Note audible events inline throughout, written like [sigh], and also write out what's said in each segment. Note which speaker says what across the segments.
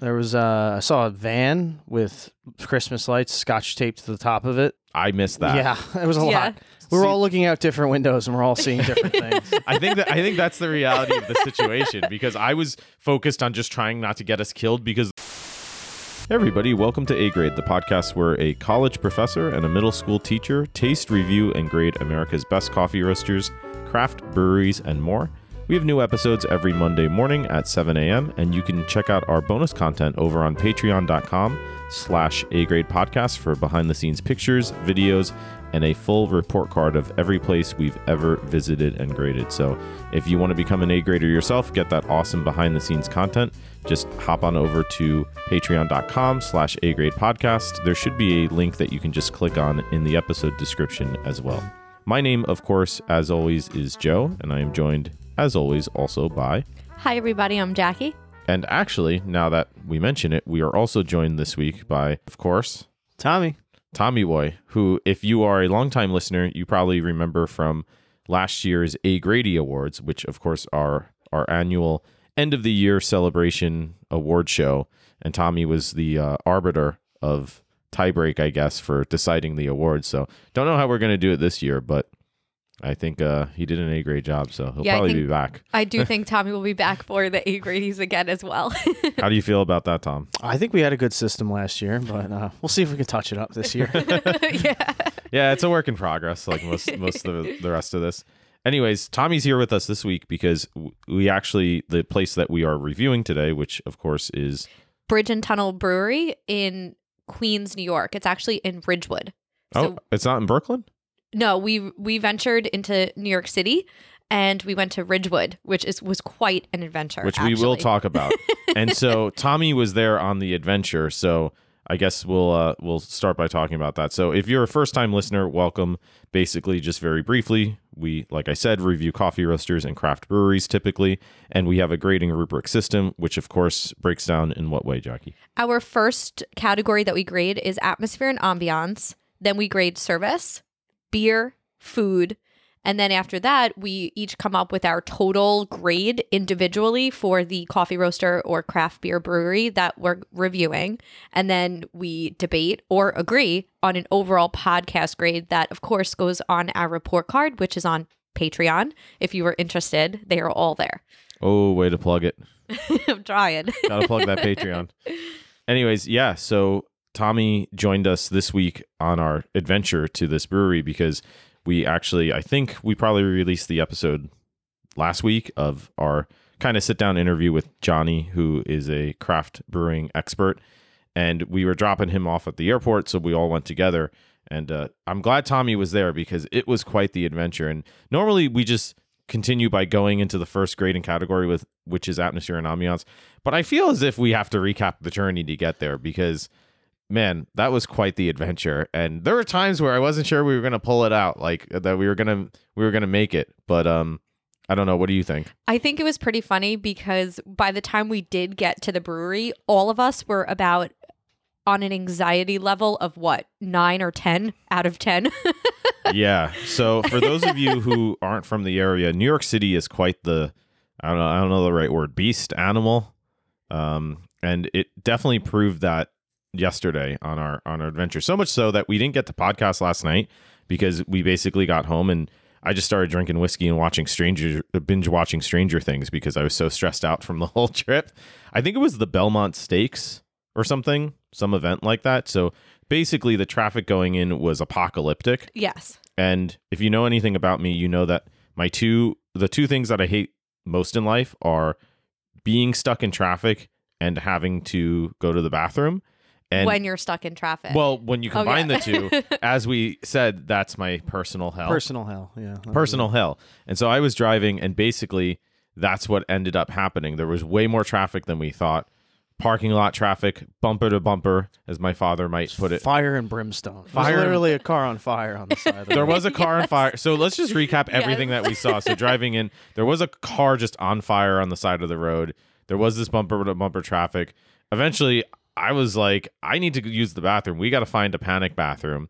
Speaker 1: There was uh, I saw a van with Christmas lights scotch taped to the top of it.
Speaker 2: I missed that.
Speaker 1: Yeah, [laughs] it was a
Speaker 3: Yeah.
Speaker 1: lot. We were
Speaker 2: See-
Speaker 1: all looking out different windows and we're all seeing [laughs] different things.
Speaker 2: I think that I think that's the reality of the situation because I was focused on just trying not to get us killed because Hey everybody, welcome to A Grade, the podcast where a college professor and a middle school teacher taste, review, and grade America's best coffee roasters, craft breweries, and more. We have new episodes every Monday morning at 7 a.m., and you can check out our bonus content over on patreon.com slash A Grade Podcast for behind-the-scenes pictures, videos, and a full report card of every place we've ever visited and graded. So if you want to become an A grader yourself, get that awesome behind the scenes content, just hop on over to patreon.com slash A grade podcast. There should be a link that you can just click on in the episode description as well. My name, of course, as always, is Joe, and I am joined, as always, also by
Speaker 3: Hi, everybody. I'm Jackie.
Speaker 2: and actually, now that we mention it, we are also joined this week by, of course,
Speaker 1: Tommy,
Speaker 2: Tommy Boy, who, if you are a longtime listener, you probably remember from last year's A Grady Awards, which, of course, are our annual end of the year celebration award show. And Tommy was the uh, arbiter of tiebreak, I guess, for deciding the awards. So don't know how we're going to do it this year, but I think uh, he did an A grade job, so he'll
Speaker 3: Yeah,
Speaker 2: probably
Speaker 3: think-
Speaker 2: be back.
Speaker 3: I do think [laughs] Tommy will be back for the A Grady's again as well.
Speaker 2: How do you feel about that, Tom?
Speaker 1: I think we had a good system last year, but uh, we'll see if we can touch it up this year. [laughs]
Speaker 3: yeah.
Speaker 2: yeah, it's a work in progress, like most most of the, the rest of this. Anyways, Tommy's here with us this week because we actually the place that we are reviewing today, which of course is
Speaker 3: Bridge and Tunnel Brewery in Queens, New York. It's actually in Ridgewood.
Speaker 2: oh, it's not in Brooklyn.
Speaker 3: No, we we ventured into New York City and we went to Ridgewood, which is was quite an adventure.
Speaker 2: which we will talk about. [laughs] and so Tommy was there on the adventure. So I guess we'll uh, we'll start by talking about that. So if you're a first time listener, welcome. Basically, just very briefly, we like I said, review coffee roasters and craft breweries typically, and we have a grading rubric system, which of course breaks down in what way, Jackie?
Speaker 3: Our first category that we grade is atmosphere and ambiance. Then we grade service, beer, food. And then after that, we each come up with our total grade individually for the coffee roaster or craft beer brewery that we're reviewing. And then we debate or agree on an overall podcast grade that, of course, goes on our report card, which is on Patreon. If you were interested, they are all there.
Speaker 2: Oh, way to plug it. [laughs]
Speaker 3: I'm trying.
Speaker 2: Gotta plug that Patreon. [laughs] Anyways, yeah. So Tommy joined us this week on our adventure to this brewery because we actually, I think we probably released the episode last week of our kind of sit down interview with Johnny, who is a craft brewing expert. And we were dropping him off at the airport. So we all went together. And uh, I'm glad Tommy was there because it was quite the adventure. And normally we just continue by going into the first grading category with which is atmosphere and ambiance. But I feel as if we have to recap the journey to get there because man, that was quite the adventure. And there were times where I wasn't sure we were gonna pull it out, like that we were gonna we were gonna make it. But um I don't know. What do you think?
Speaker 3: I think it was pretty funny because by the time we did get to the brewery, all of us were about on an anxiety level of what, nine or 10 out of 10. [laughs]
Speaker 2: yeah. So for those of you who aren't from the area, New York City is quite the I don't know, I don't know the right word, beast animal. Um, and it definitely proved that yesterday on our on our adventure. So much so that we didn't get to podcast last night because we basically got home and I just started drinking whiskey and watching Stranger binge watching Stranger Things because I was so stressed out from the [laughs] whole trip. I think it was the Belmont Stakes or something, some event like that. So basically the traffic going in was apocalyptic.
Speaker 3: yes.
Speaker 2: And if you know anything about me, you know that my two the two things that I hate most in life are being stuck in traffic and having to go to the bathroom. And
Speaker 3: when you're stuck in traffic.
Speaker 2: well, when you
Speaker 3: Oh,
Speaker 2: combine
Speaker 3: yeah.
Speaker 2: the two, [laughs] as we said, that's my personal hell.
Speaker 1: Personal hell, yeah.
Speaker 2: personal hell. And so I was driving and basically that's what ended up happening. There was way more traffic than we thought. Parking lot traffic, bumper to bumper, as my father might put it.
Speaker 1: Fire and brimstone.
Speaker 2: Fire
Speaker 1: Fire literally a car on fire on the side of the
Speaker 2: There was a car on fire. So let's just recap everything that we saw. So driving in, there was a car just on fire on the side of the road. There was this bumper to bumper traffic. Eventually, I was like, I need to use the bathroom. We got to find a panic bathroom.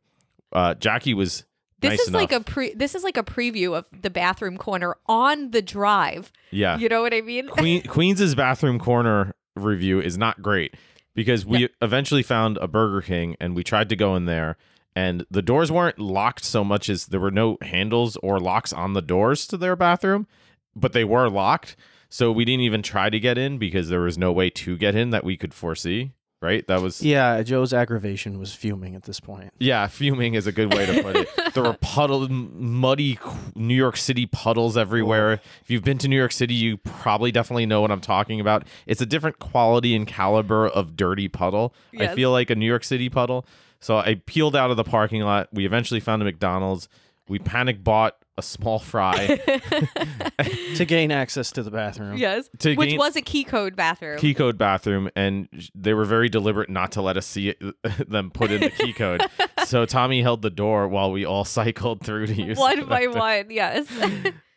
Speaker 2: Uh, Jackie was
Speaker 3: this
Speaker 2: nice
Speaker 3: is like a pre this is like a preview of the bathroom corner on the drive.
Speaker 2: yeah.
Speaker 3: You know what I mean?
Speaker 2: Queen [laughs] Queens's bathroom corner review is not great because we eventually found a Burger King and we tried to go in there and the doors weren't locked so much as there were no handles or locks on the doors to their bathroom, but they were locked. So we didn't even try to get in because there was no way to get in that we could foresee. Right? That was
Speaker 1: Yeah, Joe's aggravation was fuming at this point.
Speaker 2: yeah, fuming is a good way to put it. [laughs] there were puddle, muddy New York City puddles everywhere. If you've been to New York City, you probably definitely know what I'm talking about. It's a different quality and caliber of dirty puddle. I feel like a New York City puddle. So I peeled out of the parking lot. We eventually found a McDonald's. We panic bought a small fry [laughs] [laughs]
Speaker 1: to gain access to the bathroom.
Speaker 3: yes.
Speaker 2: To
Speaker 3: Which
Speaker 2: gain-
Speaker 3: was a key code bathroom.
Speaker 2: key code bathroom, and they were very deliberate not to let us see it, [laughs] them put in the key code. so Tommy held the door while we all cycled through to use
Speaker 3: one by
Speaker 2: bathroom.
Speaker 3: one, yes.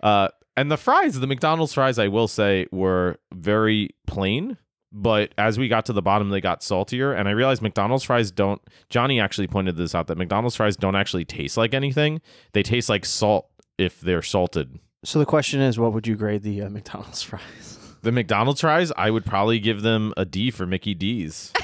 Speaker 2: Uh, and the fries, the McDonald's fries, I will say, were very plain. But as we got to the bottom, they got saltier. And I realized McDonald's fries don't. Johnny actually pointed this out that McDonald's fries don't actually taste like anything. They taste like salt if they're salted.
Speaker 1: So the question is, what would you grade the uh, McDonald's [laughs] fries?
Speaker 2: The McDonald's fries, I would probably give them a D for Mickey D's. [laughs]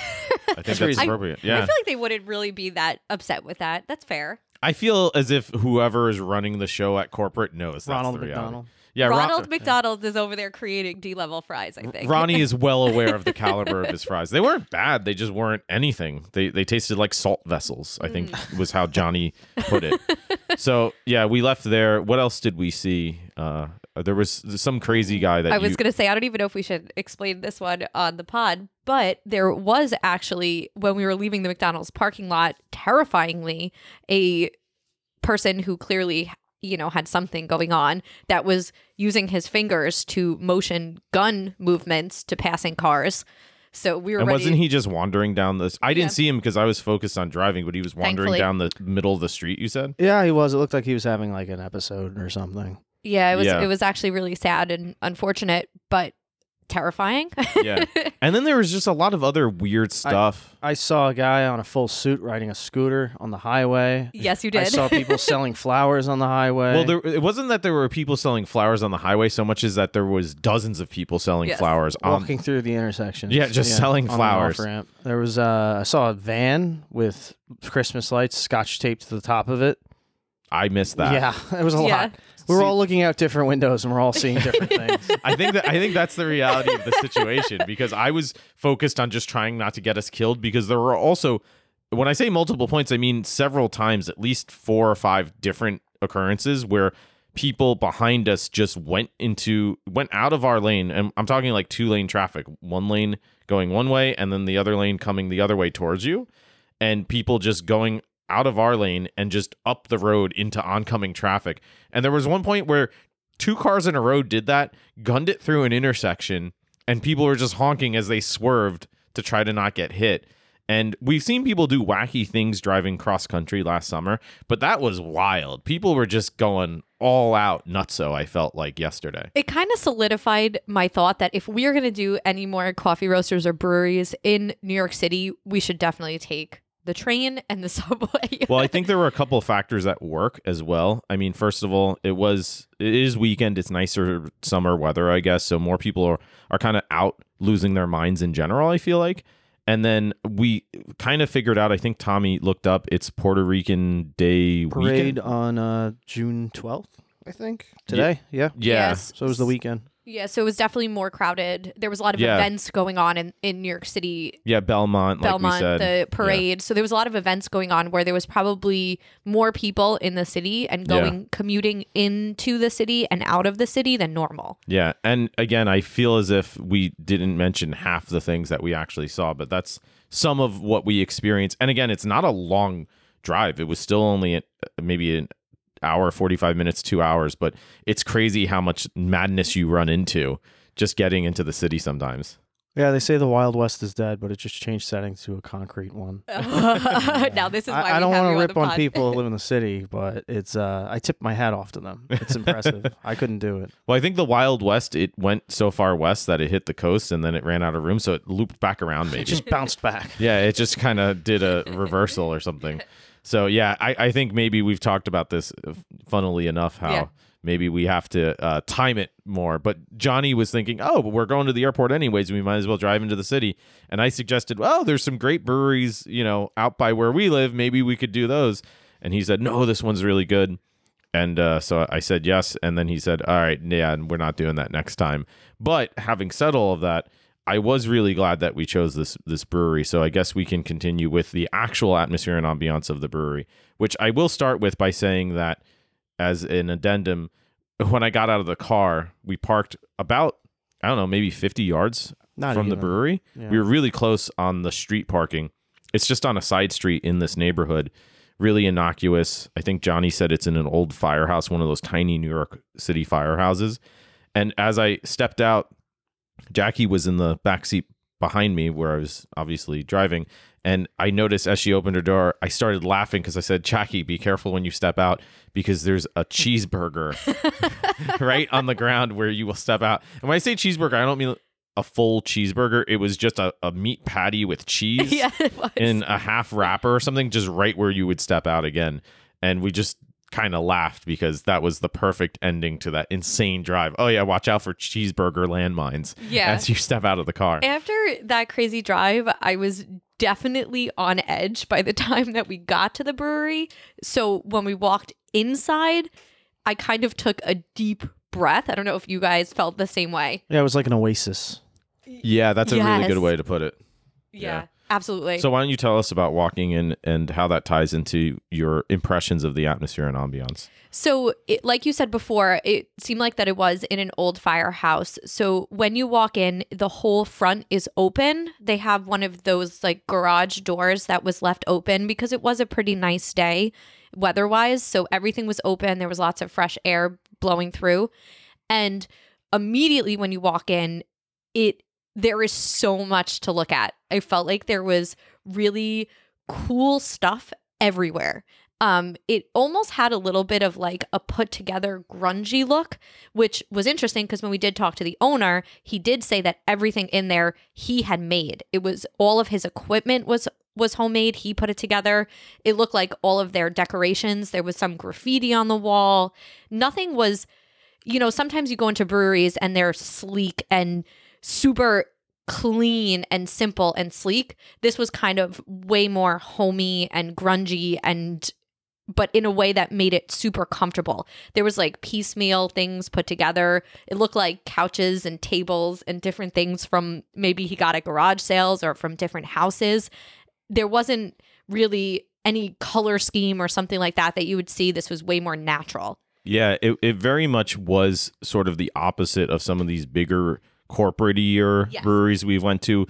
Speaker 2: I think that's appropriate.
Speaker 3: I
Speaker 2: Yeah.
Speaker 3: I feel like they wouldn't really be that upset with that. That's fair.
Speaker 2: I feel as if whoever is running the show at corporate knows that's
Speaker 1: Ronald
Speaker 2: the reality.
Speaker 1: McDonald.
Speaker 2: Yeah, Ron-
Speaker 3: Ronald McDonald is over there creating D level fries, I think.
Speaker 2: Ronnie is well [laughs] aware of the caliber of his fries. They weren't bad. They just weren't anything. They they tasted like salt vessels. I think
Speaker 3: Mm.
Speaker 2: was how Johnny put it. [laughs] so yeah, we left there. What else did we see? Uh, there was some crazy guy that
Speaker 3: I was
Speaker 2: you-
Speaker 3: going to say, I don't even know if we should explain this one on the pod, but there was actually, when we were leaving the McDonald's parking lot, terrifyingly, a person who clearly, you know, had something going on that was using his fingers to motion gun movements to passing cars. So we were
Speaker 2: and
Speaker 3: ready.
Speaker 2: wasn't he just wandering down this? I didn't
Speaker 3: Yeah.
Speaker 2: see him because I was focused on driving, but he was wandering
Speaker 3: Thankfully.
Speaker 2: down the middle of the street. You said.
Speaker 1: Yeah, he was. It looked like he was having like an episode or something.
Speaker 3: Yeah, it was
Speaker 2: Yeah.
Speaker 3: it was actually really sad and unfortunate, but terrifying.
Speaker 2: Yeah. [laughs] And then there was just a lot of other weird stuff.
Speaker 1: I saw a guy on a full suit riding a scooter on the highway.
Speaker 3: yes, you did.
Speaker 1: I saw [laughs] people selling flowers on the highway.
Speaker 2: Well, there, it wasn't that there were people selling flowers on the highway so much as that there was dozens of people selling
Speaker 3: Yes.
Speaker 2: flowers on
Speaker 1: walking through the intersection.
Speaker 2: Yeah, just selling
Speaker 1: on
Speaker 2: flowers.
Speaker 1: off-ramp. There was uh, I saw a van with Christmas lights scotch taped to the top of it.
Speaker 2: I missed that.
Speaker 1: Yeah, [laughs] it was a
Speaker 3: Yeah.
Speaker 1: lot. We were
Speaker 2: See-
Speaker 1: all looking out different windows and we're all seeing different [laughs] things.
Speaker 2: I think that I think that's the reality of the situation because I was focused on just trying not to get us killed because there were also when I say multiple points I mean several times at least four or five different occurrences where people behind us just went into went out of our lane and I'm talking like two lane traffic one lane going one way and then the other lane coming the other way towards you and people just going out of our lane and just up the road into oncoming traffic. And there was one point where two cars in a row did that, gunned it through an intersection, and people were just honking as they swerved to try to not get hit. And we've seen people do wacky things driving cross country last summer, but that was wild. People were just going all out nutso, I felt like yesterday.
Speaker 3: it kind of solidified my thought that if we are going to do any more coffee roasters or breweries in New York City, we should definitely take the train and the [laughs] subway.
Speaker 2: well, I think there were a couple of factors at work as well. I mean, first of all, it was it is weekend. It's nicer summer weather, I guess. So more people are are kind of out losing their minds in general. I feel like, and then we kind of figured out. I think Tommy looked up. It's Puerto Rican Day
Speaker 1: Parade
Speaker 2: weekend.
Speaker 1: on uh, June 12th, I think. Today? Yeah.
Speaker 2: Yeah.
Speaker 3: Yes.
Speaker 1: So it was the weekend.
Speaker 3: Yeah, so it was definitely more crowded. There was a lot of
Speaker 2: Yeah.
Speaker 3: events going on in, in New York City
Speaker 2: Yeah, Belmont, like we
Speaker 3: Belmont,
Speaker 2: said.
Speaker 3: the parade. So there was a lot of events going on where there was probably more people in the city and
Speaker 2: Yeah.
Speaker 3: going commuting into the city and out of the city than normal.
Speaker 2: Yeah, and again, I feel as if we didn't mention half the things that we actually saw, but that's some of what we experienced. And again, it's not a long drive. It was still only maybe an hour, 45 minutes, 2 hours, but it's crazy how much madness you run into just getting into the city sometimes.
Speaker 1: Yeah, they say the Wild West is dead, but it just changed settings to a concrete one. [laughs]
Speaker 3: now this is why
Speaker 1: I, I don't want to rip
Speaker 3: the
Speaker 1: on people who live in [laughs] the city, but it's uh, I tip my hat off to them. It's impressive. [laughs] I couldn't do it.
Speaker 2: Well, I think the Wild West, it went so far west that it hit the coast and then it ran out of room, so it looped back around maybe.
Speaker 1: It just bounced back.
Speaker 2: Yeah, it just kind of did a reversal or something. So yeah, I, I think maybe we've talked about this, uh, funnily enough, how
Speaker 3: Yeah.
Speaker 2: maybe we have to uh, time it more. But Johnny was thinking, oh, but we're going to the airport anyways. We might as well drive into the city. And I suggested, well, there's some great breweries, you know, out by where we live. Maybe we could do those. And he said, no, this one's really good. And uh, so I said yes. And then he said, all right, yeah, and we're not doing that next time. But having said all of that, I was really glad that we chose this this brewery. So I guess we can continue with the actual atmosphere and ambiance of the brewery, which I will start with by saying that as an addendum, [laughs] when I got out of the car, we parked about I don't know, maybe 50 yards
Speaker 1: Not
Speaker 2: from the brewery.
Speaker 1: Yeah.
Speaker 2: We were really close on the street parking. It's just on a side street in this neighborhood. Really innocuous. I think Johnny said it's in an old firehouse, one of those tiny New York City firehouses. And as I stepped out, Jackie was in the back seat behind me where I was obviously driving. And I noticed as she opened her door, I started laughing because I said, Jackie, be careful when you step out because there's a [laughs] cheeseburger [laughs] right on the ground where you will step out. And when I say cheeseburger, I don't mean a full cheeseburger. It was just a, a meat patty with cheese [laughs]
Speaker 3: yeah,
Speaker 2: in a half wrapper or something, just right where you would step out again. And we just kind of laughed because that was the perfect ending to that insane drive. Oh, yeah, watch out for cheeseburger landmines
Speaker 3: Yeah.
Speaker 2: as you step out of the car.
Speaker 3: After that crazy drive, I was definitely on edge by the [laughs] time that we got to the brewery. So when we walked inside, I kind of took a deep breath. I don't know if you guys felt the same way.
Speaker 1: Yeah, it was like an oasis.
Speaker 2: Yeah, that's a really good way to put it.
Speaker 3: Yeah,
Speaker 2: Yeah.
Speaker 3: Absolutely.
Speaker 2: So why don't you tell us about walking in and how that ties into your impressions of the atmosphere and ambiance?
Speaker 3: So, it, like you said before, it seemed like that it was in an old firehouse. So, when you walk in, the whole front is open. They have one of those like garage doors that was left open because it was a pretty nice day weather wise. So, everything was open. There was lots of fresh air blowing through. And immediately when you walk in, it there is so much to look at. I felt like there was really cool stuff everywhere. Um, it almost had a little bit of like a put together grungy look, which was interesting because when we did talk to the owner, he did say that everything in there he had made. It was all of his equipment was was homemade. He put it together. It looked like all of their decorations. There was some graffiti on the wall. Nothing was, you know, sometimes you go into breweries and they're sleek and super clean and simple and sleek. This was kind of way more homey and grungy and but in a way that made it super comfortable. There was like piecemeal things put together. It looked like couches and tables and different things from maybe he got at garage sales or from different houses. There wasn't really any color scheme or something like that that you would see. This was way more natural.
Speaker 2: Yeah, it, it very much was sort of the opposite of some of these bigger corporate-ier
Speaker 3: Yes.
Speaker 2: breweries we've went to.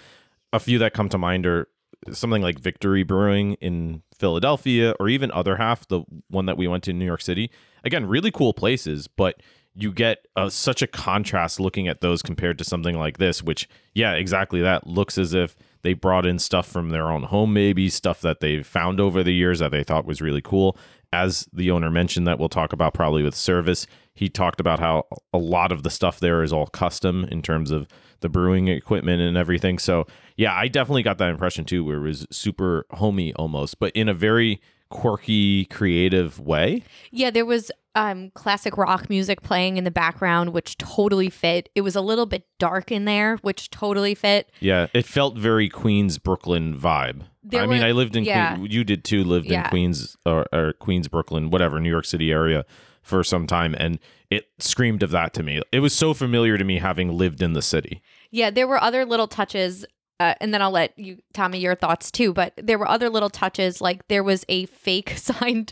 Speaker 2: A few that come to mind are something like Victory Brewing in Philadelphia or even Other Half, the one that we went to in New York City. Again, really cool places, but you get uh, such a contrast looking at those compared to something like this, which, yeah, exactly that. Looks as if they brought in stuff from their own home, maybe stuff that they've found over the years that they thought was really cool. As the owner mentioned, that we'll talk about probably with service, he talked about how a lot of the stuff there is all custom in terms of the brewing equipment and everything. So, yeah, I definitely got that impression too, where it was super homey almost, but in a very quirky, creative way.
Speaker 3: Yeah, there was um classic rock music playing in the background which totally fit. It was a little bit dark in there which totally fit.
Speaker 2: Yeah, it felt very Queens Brooklyn vibe.
Speaker 3: There
Speaker 2: I mean, I lived in
Speaker 3: yeah.
Speaker 2: Queens. You did too. Lived in Queens or, or Queens, Brooklyn, whatever, New York City area for some time, and it screamed of that to me. It was so familiar to me having lived in the city.
Speaker 3: Yeah, there were other little touches uh, and then I'll let you tell me your thoughts too, but there were other little touches like there was a fake [laughs] signed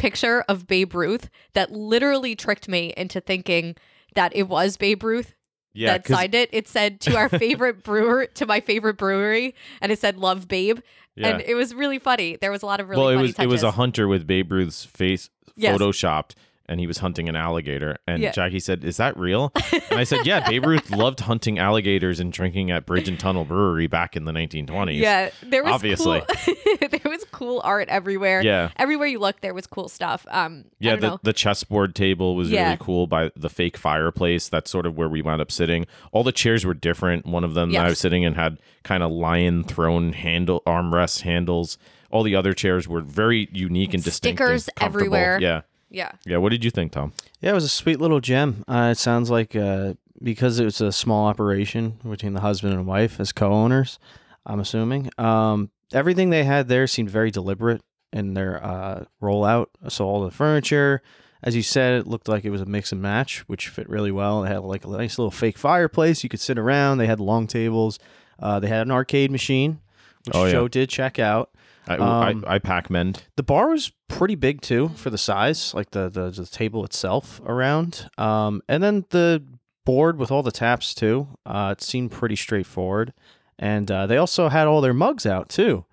Speaker 3: picture of Babe Ruth that literally tricked me into thinking that it was Babe Ruth
Speaker 2: Yeah,
Speaker 3: that
Speaker 2: 'cause-
Speaker 3: signed it. It said to our [laughs] favorite brewer, to my favorite brewery, and it said "Love Babe,"
Speaker 2: yeah.
Speaker 3: and it was really funny. There was a lot of really
Speaker 2: well, it
Speaker 3: funny
Speaker 2: was
Speaker 3: touches.
Speaker 2: it was a hunter with Babe Ruth's face
Speaker 3: Yes.
Speaker 2: photoshopped, and he was hunting an alligator. And
Speaker 3: Yeah.
Speaker 2: Jackie said, "Is that real?" and I said, "Yeah." [laughs] Babe Ruth loved hunting alligators and drinking at Bridge and Tunnel Brewery back in the 1920s.
Speaker 3: yeah, there was
Speaker 2: Obviously.
Speaker 3: cool, [laughs] there was cool art everywhere.
Speaker 2: yeah.
Speaker 3: everywhere you looked, there was cool stuff. Um, I
Speaker 2: Yeah,
Speaker 3: don't
Speaker 2: the,
Speaker 3: know.
Speaker 2: the chessboard table was
Speaker 3: Yeah.
Speaker 2: really cool by the fake fireplace. That's sort of where we wound up sitting. All the chairs were different. One of them that I was sitting in had kind of lion throne handle armrest handles. All the other chairs were very unique and distinct. and
Speaker 3: Stickers
Speaker 2: comfortable.
Speaker 3: everywhere.
Speaker 2: Yeah.
Speaker 3: Yeah.
Speaker 2: Yeah. What did you think, Tom?
Speaker 1: Yeah, it was a sweet little gem. Uh, it sounds like uh, because it was a small operation between the husband and wife as co-owners. I'm assuming um, everything they had there seemed very deliberate in their uh, rollout. So all the furniture, as you said, it looked like it was a mix and match, which fit really well. They had like a nice little fake fireplace you could sit around. They had long tables. Uh, they had an arcade machine, which
Speaker 2: Oh, yeah.
Speaker 1: Joe did check out.
Speaker 2: I,
Speaker 1: Um,
Speaker 2: I, I pack mend.
Speaker 1: The bar was pretty big too for the size, like the the, the table itself around. Um, and then the board with all the taps too. Uh, it seemed pretty straightforward. And uh, they also had all their mugs out too.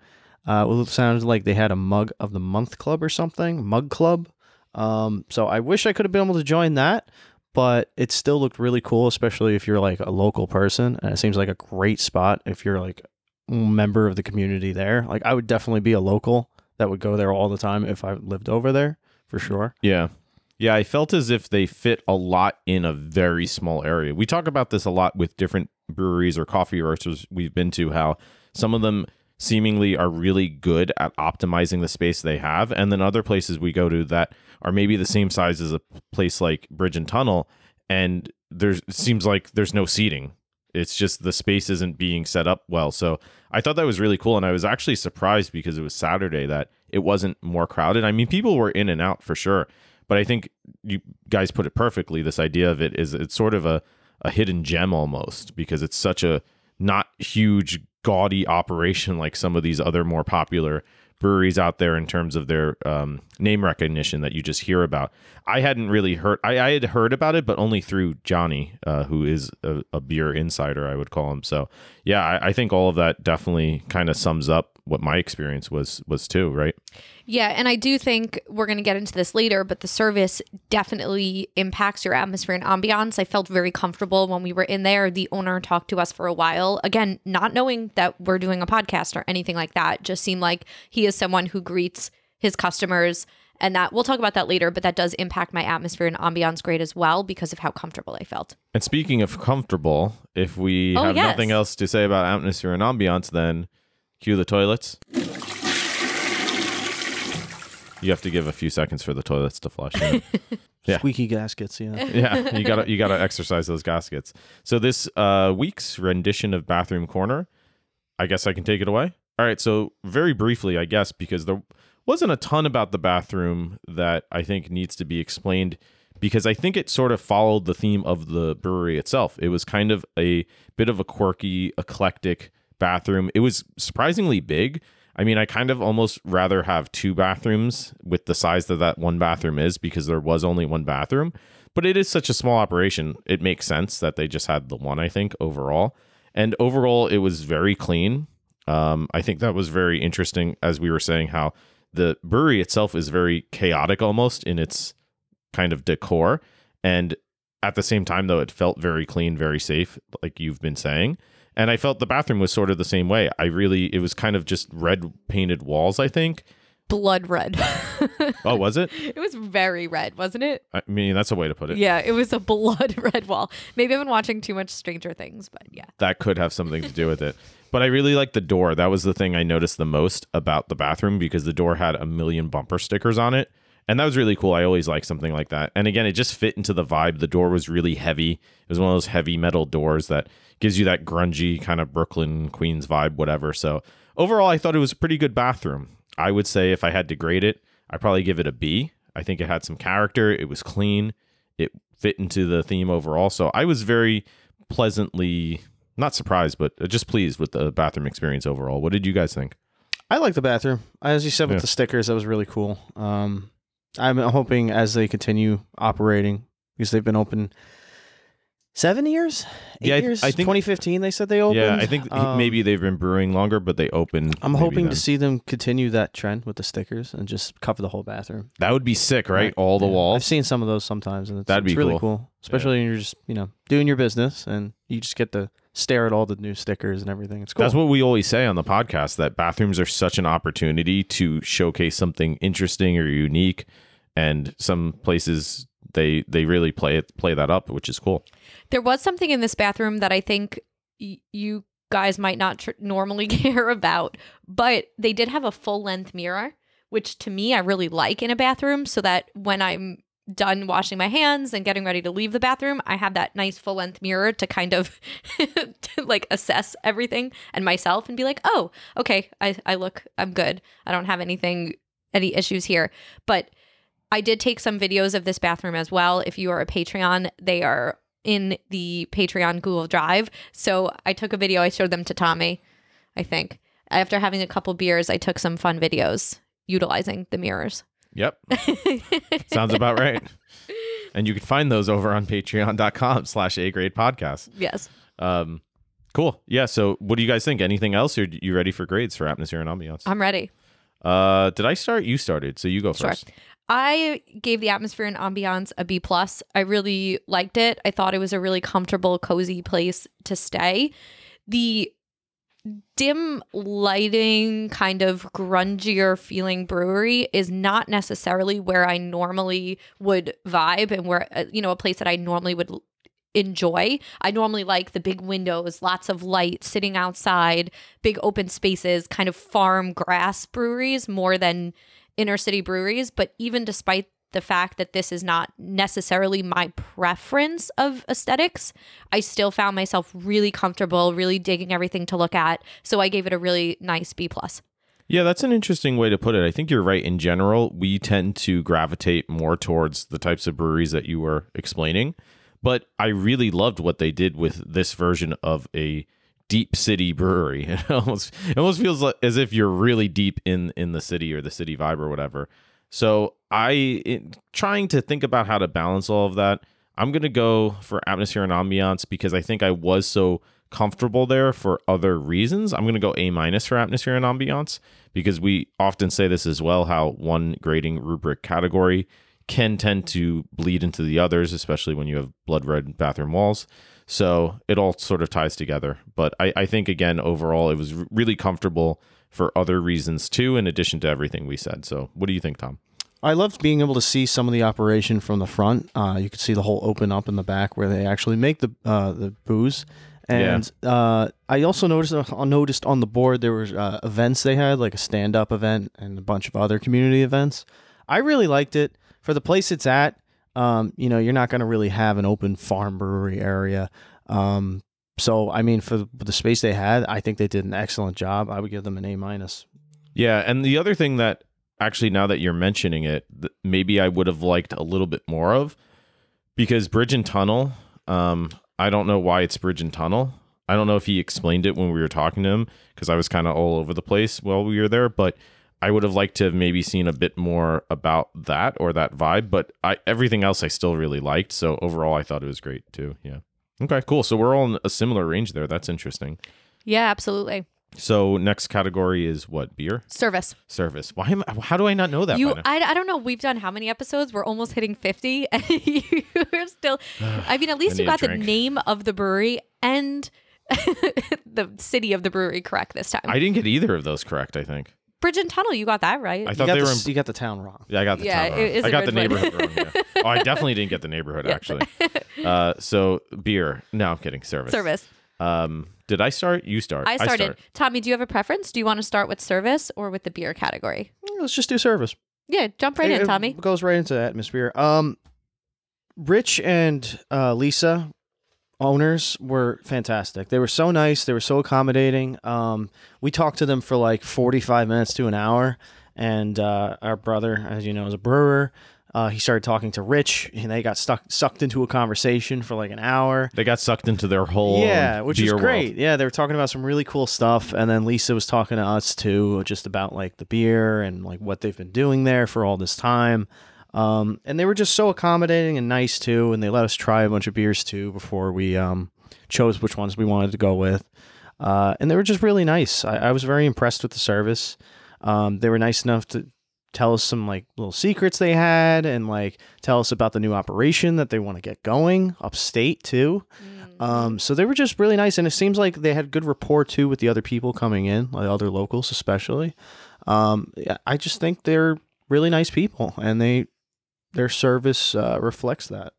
Speaker 1: Uh, well, it sounded like they had a mug of the month club or something, mug club. Um, so I wish I could have been able to join that, but it still looked really cool, especially if you're like a local person. And it seems like a great spot if you're like member of the community there. Like I would definitely be a local that would go there all the time if I lived over there for sure.
Speaker 2: Yeah. Yeah, I felt as if they fit a lot in a very small area. We talk about this a lot with different breweries or coffee roasters we've been to, how some of them seemingly are really good at optimizing the space they have. And then other places we go to that are maybe the same size as a place like Bridge and Tunnel. And there seems like there's no seating. It's just the space isn't being set up well. So I thought that was really cool. And I was actually surprised because it was Saturday that it wasn't more crowded. I mean, people were in and out for sure. But I think you guys put it perfectly. This idea of it is it's sort of a, a hidden gem almost because it's such a not huge, gaudy operation like some of these other more popular breweries out there in terms of their um, name recognition that you just hear about. I hadn't really heard. I, I had heard about it, but only through Johnny, uh, who is a, a beer insider, I would call him. So yeah, I, I think all of that definitely kind of sums up what my experience was was too. Right?
Speaker 3: Yeah, and I do think we're going to get into this later, but the service definitely impacts your atmosphere and ambiance. I felt very comfortable when we were in there. The owner talked to us for a while. Again, not knowing that we're doing a podcast or anything like that, just seemed like he is someone who greets his customers and that we'll talk about that later, but that does impact my atmosphere and ambiance grade as well because of how comfortable I felt.
Speaker 2: And speaking of comfortable, if we
Speaker 3: Oh,
Speaker 2: have
Speaker 3: yes.
Speaker 2: nothing else to say about atmosphere and ambiance, then cue the toilets. You have to give a few seconds for the toilets to flush. you [laughs] know? Yeah.
Speaker 1: Squeaky gaskets, yeah. [laughs]
Speaker 2: yeah, you gotta you gotta exercise those gaskets. So this uh, week's rendition of Bathroom Corner, I guess I can take it away. All right, so very briefly, I guess because there wasn't a ton about the bathroom that I think needs to be explained because I think it sort of followed the theme of the brewery itself. It was kind of a bit of a quirky, eclectic bathroom. It was surprisingly big. I mean, I kind of almost rather have two bathrooms with the size that that one bathroom is because there was only one bathroom. But it is such a small operation. It makes sense that they just had the one, I think, overall. And overall, it was very clean. Um, I think that was very interesting, as we were saying, how the brewery itself is very chaotic almost in its kind of decor. And at the same time, though, it felt very clean, very safe, like you've been saying. And I felt the bathroom was sort of the same way. I really, it was kind of just red painted walls, I think.
Speaker 3: Blood red. [laughs]
Speaker 2: Oh, was it?
Speaker 3: it was very red, wasn't it?
Speaker 2: I mean, that's a way to put it.
Speaker 3: Yeah, it was a [laughs] blood red wall. Maybe I've been watching too much Stranger Things, but yeah.
Speaker 2: that could have something to do with it. But I really liked the door. That was the thing I noticed the most about the bathroom because the door had a million bumper stickers on it. And that was really cool. I always like something like that. And again, it just fit into the vibe. The door was really heavy. It was one of those heavy metal doors that gives you that grungy kind of Brooklyn Queens vibe, whatever. So overall, I thought it was a pretty good bathroom. I would say if I had to grade it, I'd probably give it a B. I think it had some character. It was clean. It fit into the theme overall. So I was very pleasantly not surprised, but just pleased with the bathroom experience overall. What did you guys think?
Speaker 1: I like the bathroom. As you said with
Speaker 2: Yeah.
Speaker 1: the stickers, that was really cool. Um, I'm hoping as they continue operating, because they've been open seven years, eight
Speaker 2: Yeah, I
Speaker 1: years.
Speaker 2: I think-
Speaker 1: 2015, they said they opened.
Speaker 2: Yeah, I think
Speaker 1: Um,
Speaker 2: maybe they've been brewing longer, but they opened.
Speaker 1: I'm hoping
Speaker 2: then.
Speaker 1: to see them continue that trend with the stickers and just cover the whole bathroom.
Speaker 2: that would be sick, right?
Speaker 1: Right.
Speaker 2: All the
Speaker 1: Yeah. I've seen some of those sometimes, and it's,
Speaker 2: That'd
Speaker 1: it's
Speaker 2: be
Speaker 1: really
Speaker 2: cool.
Speaker 1: cool. Especially when you're just you know doing your business and you just get to stare at all the new stickers and everything. It's cool.
Speaker 2: That's what we always say on the podcast that bathrooms are such an opportunity to showcase something interesting or unique, and some places they they really play it play that up, which is cool.
Speaker 3: There was something in this bathroom that I think y- you guys might not tr- normally [laughs] care about, but they did have a full length mirror, which to me I really like in a bathroom so that when I'm done washing my hands and getting ready to leave the bathroom, I have that nice full length mirror to kind of [laughs] to like assess everything and myself and be like, oh, okay, I, I look, I'm good. I don't have anything, any issues here. But I did take some videos of this bathroom as well. If you are a Patreon, they are in the Patreon Google Drive. So I took a video, I showed them to Tommy, I think. After having a couple beers, I took some fun videos utilizing the mirrors.
Speaker 2: Yep. [laughs] Sounds about right. And you can find those over on patreon.com slash A grade podcast.
Speaker 3: yes.
Speaker 2: Um, cool. Yeah. So what do you guys think? Anything else? Or you ready for grades for atmosphere and ambiance?
Speaker 3: I'm ready.
Speaker 2: Uh, did I start? You started. So you go
Speaker 3: Sure.
Speaker 2: first.
Speaker 3: I gave the atmosphere and ambiance a B plus. I really liked it. I thought it was a really comfortable, cozy place to stay. The dim lighting, kind of grungier feeling brewery is not necessarily where I normally would vibe and where uh, you know a place that I normally would enjoy. I normally like the big windows, lots of light, sitting outside, big open spaces, kind of farm grass breweries more than inner city breweries. But even despite the fact that this is not necessarily my preference of aesthetics, I still found myself really comfortable, really digging everything to look at. So I gave it a really nice B plus.
Speaker 2: Yeah, that's an interesting way to put it. I think you're right. In general, we tend to gravitate more towards the types of breweries that you were explaining. But I really loved what they did with this version of a deep city brewery. [laughs] It almost it almost feels like as if you're really deep in in the city or the city vibe or whatever. So I in trying to think about how to balance all of that. I'm gonna go for atmosphere and ambiance because I think I was so comfortable there for other reasons. I'm gonna go A minus for atmosphere and ambiance because we often say this as well. How one grading rubric category can tend to bleed into the others, especially when you have blood red bathroom walls. So it all sort of ties together. But I, I think, again, overall, it was really comfortable for other reasons too, in addition to everything we said. So what do you think, Tom?
Speaker 1: I loved being able to see some of the operation from the front. Uh, you could see the whole open up in the back where they actually make the uh, the booze. And uh, I also noticed uh, noticed on the board there were uh, events they had, like a stand up event and a bunch of other community events. I really liked it for the place it's at. Um, you know, you're not going to really have an open farm brewery area. Um, so I mean, for the space they had, I think they did an excellent job. I would give them an A minus.
Speaker 2: Yeah, and the other thing that actually now that you're mentioning it, maybe I would have liked a little bit more of because Bridge and Tunnel, um, I don't know why it's Bridge and Tunnel. I don't know if he explained it when we were talking to him because I was kind of all over the place while we were there, but I would have liked to have maybe seen a bit more about that or that vibe, but I everything else I still really liked. So overall I thought it was great too. Yeah. Okay, cool. So we're all in a similar range there. That's interesting.
Speaker 3: Yeah, absolutely.
Speaker 2: So next category is what? Beer?
Speaker 3: Service.
Speaker 2: Service. Why am I, how do I not know that?
Speaker 3: You? I, I don't know. We've done how many episodes? We're almost hitting 50. [laughs] And you're still, [sighs] I mean, at least you got the name of the brewery and [laughs] the city of the brewery correct this time.
Speaker 2: I didn't get either of those correct, I think.
Speaker 3: Bridge and Tunnel, you got that right.
Speaker 2: I
Speaker 1: You
Speaker 2: thought
Speaker 1: got,
Speaker 2: they
Speaker 1: the,
Speaker 2: were in
Speaker 1: you got the town wrong.
Speaker 2: Yeah, I got the
Speaker 3: Yeah,
Speaker 2: town
Speaker 3: it
Speaker 2: wrong.
Speaker 3: is
Speaker 2: I
Speaker 3: a
Speaker 2: got the
Speaker 3: Ridgewood.
Speaker 2: neighborhood wrong. Yeah. [laughs] Oh, I definitely didn't get the neighborhood
Speaker 3: Yeah.
Speaker 2: actually. [laughs] Uh, so beer. No, I'm kidding. Service.
Speaker 3: service.
Speaker 2: Um, did I start? You start.
Speaker 3: I started.
Speaker 2: start.
Speaker 3: Tommy, do you have a preference? Do you want to start with service or with the beer category?
Speaker 1: Let's just do service.
Speaker 3: Yeah, jump right
Speaker 1: It-
Speaker 3: in,
Speaker 1: it
Speaker 3: Tommy.
Speaker 1: goes right into atmosphere. Um, Rich and uh, Lisa, owners, were fantastic. They were so nice. They were so accommodating. Um, we talked to them for like forty-five minutes to an hour, and uh, our brother, as you know, is a brewer. Uh, he started talking to Rich, and they got stuck sucked into a conversation for like an hour.
Speaker 2: They got sucked into their whole
Speaker 1: Yeah, which is great.
Speaker 2: world.
Speaker 1: Yeah, they were talking about some really cool stuff, and then Lisa was talking to us too, just about like the beer and like what they've been doing there for all this time. Um, and they were just so accommodating and nice too, and they let us try a bunch of beers too before we um, chose which ones we wanted to go with. Uh, and they were just really nice. I, I was very impressed with the service. Um, they were nice enough to tell us some like little secrets they had and like tell us about the new operation that they want to get going upstate too. Um, so they were just really nice, and it seems like they had good rapport too with the other people coming in, like other locals especially. Um, I just think they're really nice people, and they their service uh, reflects that.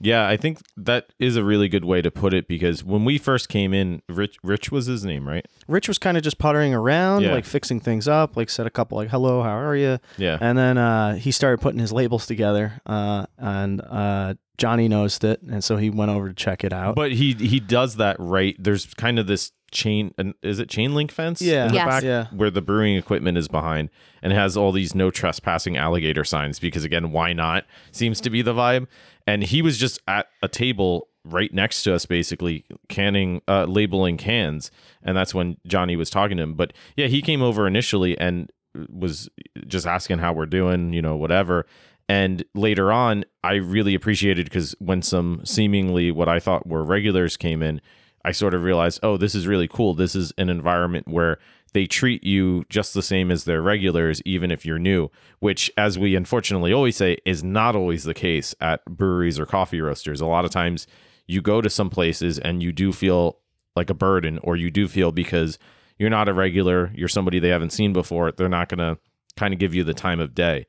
Speaker 2: Yeah, I think that is a really good way to put it because when we first came in, Rich Rich was his name, right?
Speaker 1: Rich was kind of just pottering around,
Speaker 2: Yeah.
Speaker 1: like fixing things up, like said a couple like "Hello, how are you?"
Speaker 2: Yeah.
Speaker 1: And then uh, he started putting his labels together, uh, and uh, Johnny noticed it, and so he went over to check it out.
Speaker 2: But he he does that right. There's kind of this chain and is it chain link fence
Speaker 1: Yeah.
Speaker 2: in the
Speaker 3: Yes.
Speaker 2: back
Speaker 1: Yeah.
Speaker 2: where the brewing equipment is behind and has all these no trespassing alligator signs because again why not seems to be the vibe and he was just at a table right next to us basically canning uh labeling cans and that's when Johnny was talking to him but yeah he came over initially and was just asking how we're doing you know whatever and later on I really appreciated because when some seemingly what I thought were regulars came in I sort of realized, oh, this is really cool. This is an environment where they treat you just the same as their regulars, even if you're new, which, as we unfortunately always say, is not always the case at breweries or coffee roasters. A lot of times you go to some places and you do feel like a burden, or you do feel because you're not a regular, you're somebody they haven't seen before, they're not going to kind of give you the time of day.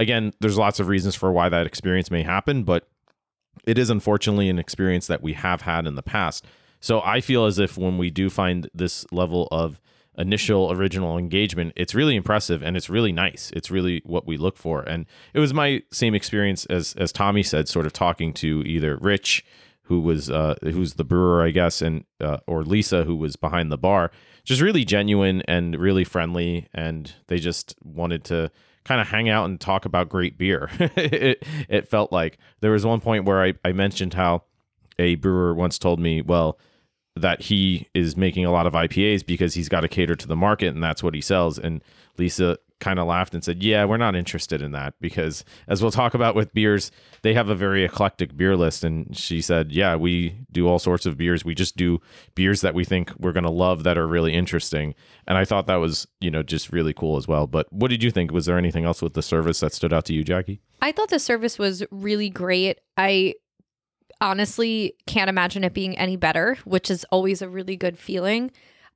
Speaker 2: Again, there's lots of reasons for why that experience may happen, but it is unfortunately an experience that we have had in the past. So I feel as if when we do find this level of initial original engagement, it's really impressive and it's really nice. It's really what we look for. And it was my same experience as as Tommy said, sort of talking to either Rich, who was uh, who's the brewer, I guess, and uh, or Lisa, who was behind the bar. Just really genuine and really friendly, and they just wanted to kind of hang out and talk about great beer. [laughs] it, it felt like there was one point where I, I mentioned how a brewer once told me, well, that he is making a lot of IPAs because he's got to cater to the market and that's what he sells. And Lisa kind of laughed and said, Yeah, we're not interested in that because, as we'll talk about with beers, they have a very eclectic beer list. And she said, Yeah, we do all sorts of beers. We just do beers that we think we're going to love that are really interesting. And I thought that was, you know, just really cool as well. But what did you think? Was there anything else with the service that stood out to you, Jackie?
Speaker 3: I thought the service was really great. I honestly can't imagine it being any better, which is always a really good feeling.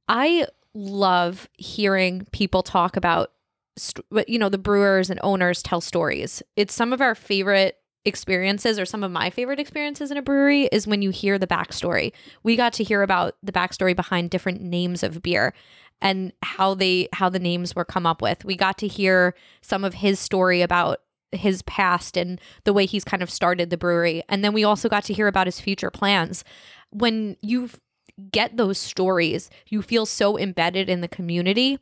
Speaker 3: I love hearing people talk about, you know, the brewers and owners tell stories. It's some of our favorite experiences or some of my favorite experiences in a brewery is when you hear the backstory. We got to hear about the backstory behind different names of beer and how they how the names were come up with. We got to hear some of his story about his past and the way he's kind of started the brewery. And then we also got to hear about his future plans. When you get those stories, you feel so embedded in the community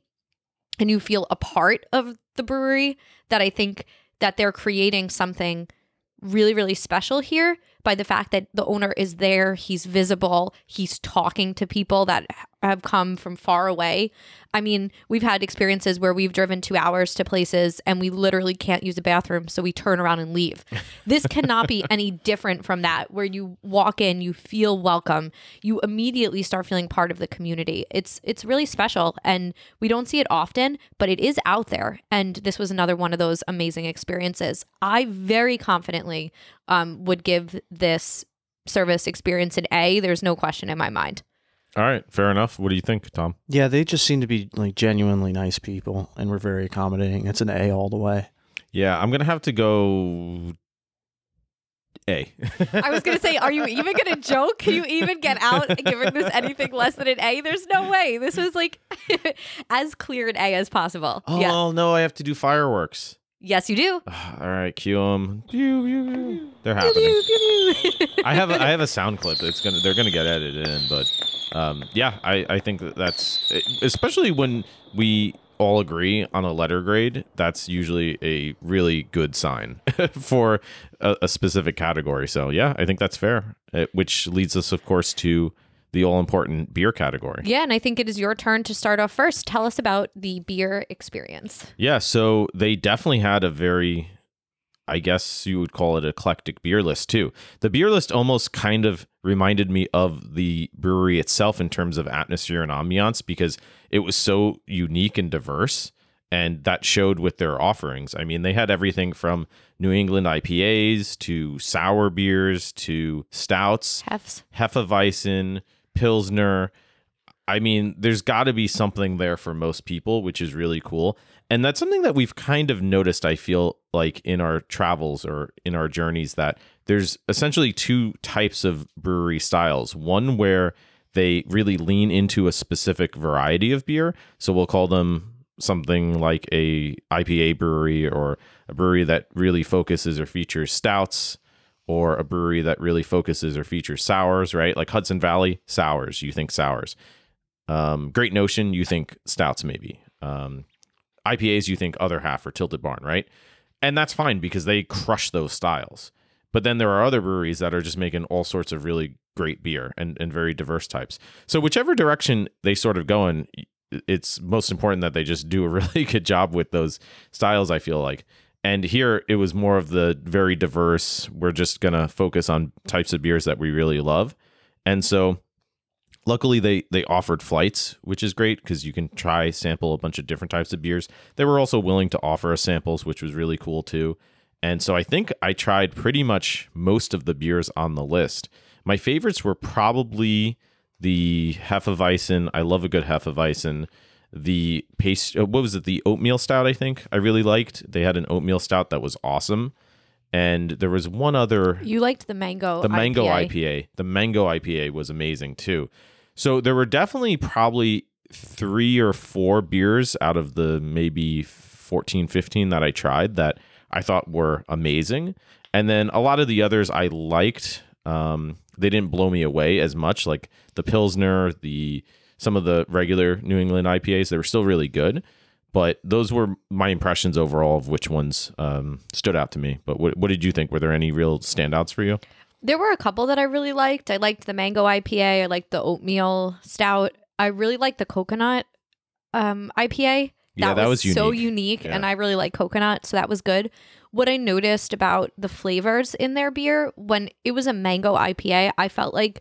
Speaker 3: and you feel a part of the brewery that I think that they're creating something really really special here by the fact that the owner is there, he's visible, he's talking to people that have come from far away. I mean, we've had experiences where we've driven 2 hours to places and we literally can't use a bathroom, so we turn around and leave. [laughs] This cannot be any different from that where you walk in, you feel welcome, you immediately start feeling part of the community. It's it's really special and we don't see it often, but it is out there and this was another one of those amazing experiences. I very confidently um, would give this service experience an A. There's no question in my mind.
Speaker 2: All right, fair enough. What do you think, Tom?
Speaker 1: yeah, they just seem to be like genuinely nice people, and we're very accommodating. It's an A all the way.
Speaker 2: Yeah, I'm gonna have to go A. [laughs]
Speaker 3: I was gonna say, are you even gonna joke? Can you even get out giving this anything less than an A? There's no way. This was like [laughs] as clear an A as possible.
Speaker 2: Oh
Speaker 3: Yeah.
Speaker 2: no, I have to do fireworks.
Speaker 3: Yes, you do. [sighs]
Speaker 2: All right, cue them. They're happening. [laughs] I have a, I have a sound clip. It's gonna they're gonna get edited in, but um, yeah, I I think that that's especially when we all agree on a letter grade. That's usually a really good sign [laughs] for a, a specific category. So yeah, I think that's fair. Uh, which leads us, of course, to the all important beer category.
Speaker 3: Yeah, and I think it is your turn to start off first. Tell us about the beer experience.
Speaker 2: Yeah, so they definitely had a very, I guess you would call it eclectic beer list too. The beer list almost kind of reminded me of the brewery itself in terms of atmosphere and ambiance because it was so unique and diverse. And that showed with their offerings. I mean, they had everything from New England IPAs to sour beers to stouts,
Speaker 3: Hefs.
Speaker 2: Hefeweizen, Pilsner. I mean, there's got to be something there for most people, which is really cool. And that's something that we've kind of noticed, I feel like, in our travels or in our journeys, that there's essentially two types of brewery styles. One where they really lean into a specific variety of beer. So we'll call them something like a IPA brewery or a brewery that really focuses or features stouts or a brewery that really focuses or features sours, right? Like Hudson Valley sours, you think sours. Um, Great Notion, you think stouts maybe. Um, IPAs, you think other half or Tilted Barn, right? And that's fine because they crush those styles. But then there are other breweries that are just making all sorts of really great beer and, and very diverse types. So whichever direction they sort of go in, it's most important that they just do a [laughs] really good job with those styles, I feel like. And here it was more of the very diverse, we're just going to focus on types of beers that we really love. And so luckily they they offered flights, which is great because you can try sample a bunch of different types of beers. They were also willing to offer us samples, which was really cool too. And so I think I tried pretty much most of the beers on the list. My favorites were probably the Hefeweizen. I love a good Hefeweizen. The paste, uh, what was it? The oatmeal stout. I think I really liked. They had an oatmeal stout that was awesome, and there was one other.
Speaker 3: You liked the mango.
Speaker 2: The mango
Speaker 3: IPA.
Speaker 2: IPA. The mango IPA was amazing too. So there were definitely probably three or four beers out of the maybe 14, 15 that I tried that I thought were amazing. And then a lot of the others I liked. Um, they didn't blow me away as much, like the Pilsner, the some of the regular New England IPAs. They were still really good, but those were my impressions overall of which ones um, stood out to me. But what, what did you think? Were there any real standouts for you?
Speaker 3: There were a couple that I really liked. I liked the mango IPA. I liked the oatmeal stout. I really liked the coconut um, IPA.
Speaker 2: Yeah, that was
Speaker 3: so
Speaker 2: unique.
Speaker 3: unique,
Speaker 2: Yeah.
Speaker 3: and I really like coconut, so that was good. What I noticed about the flavors in their beer when it was a mango IPA, I felt like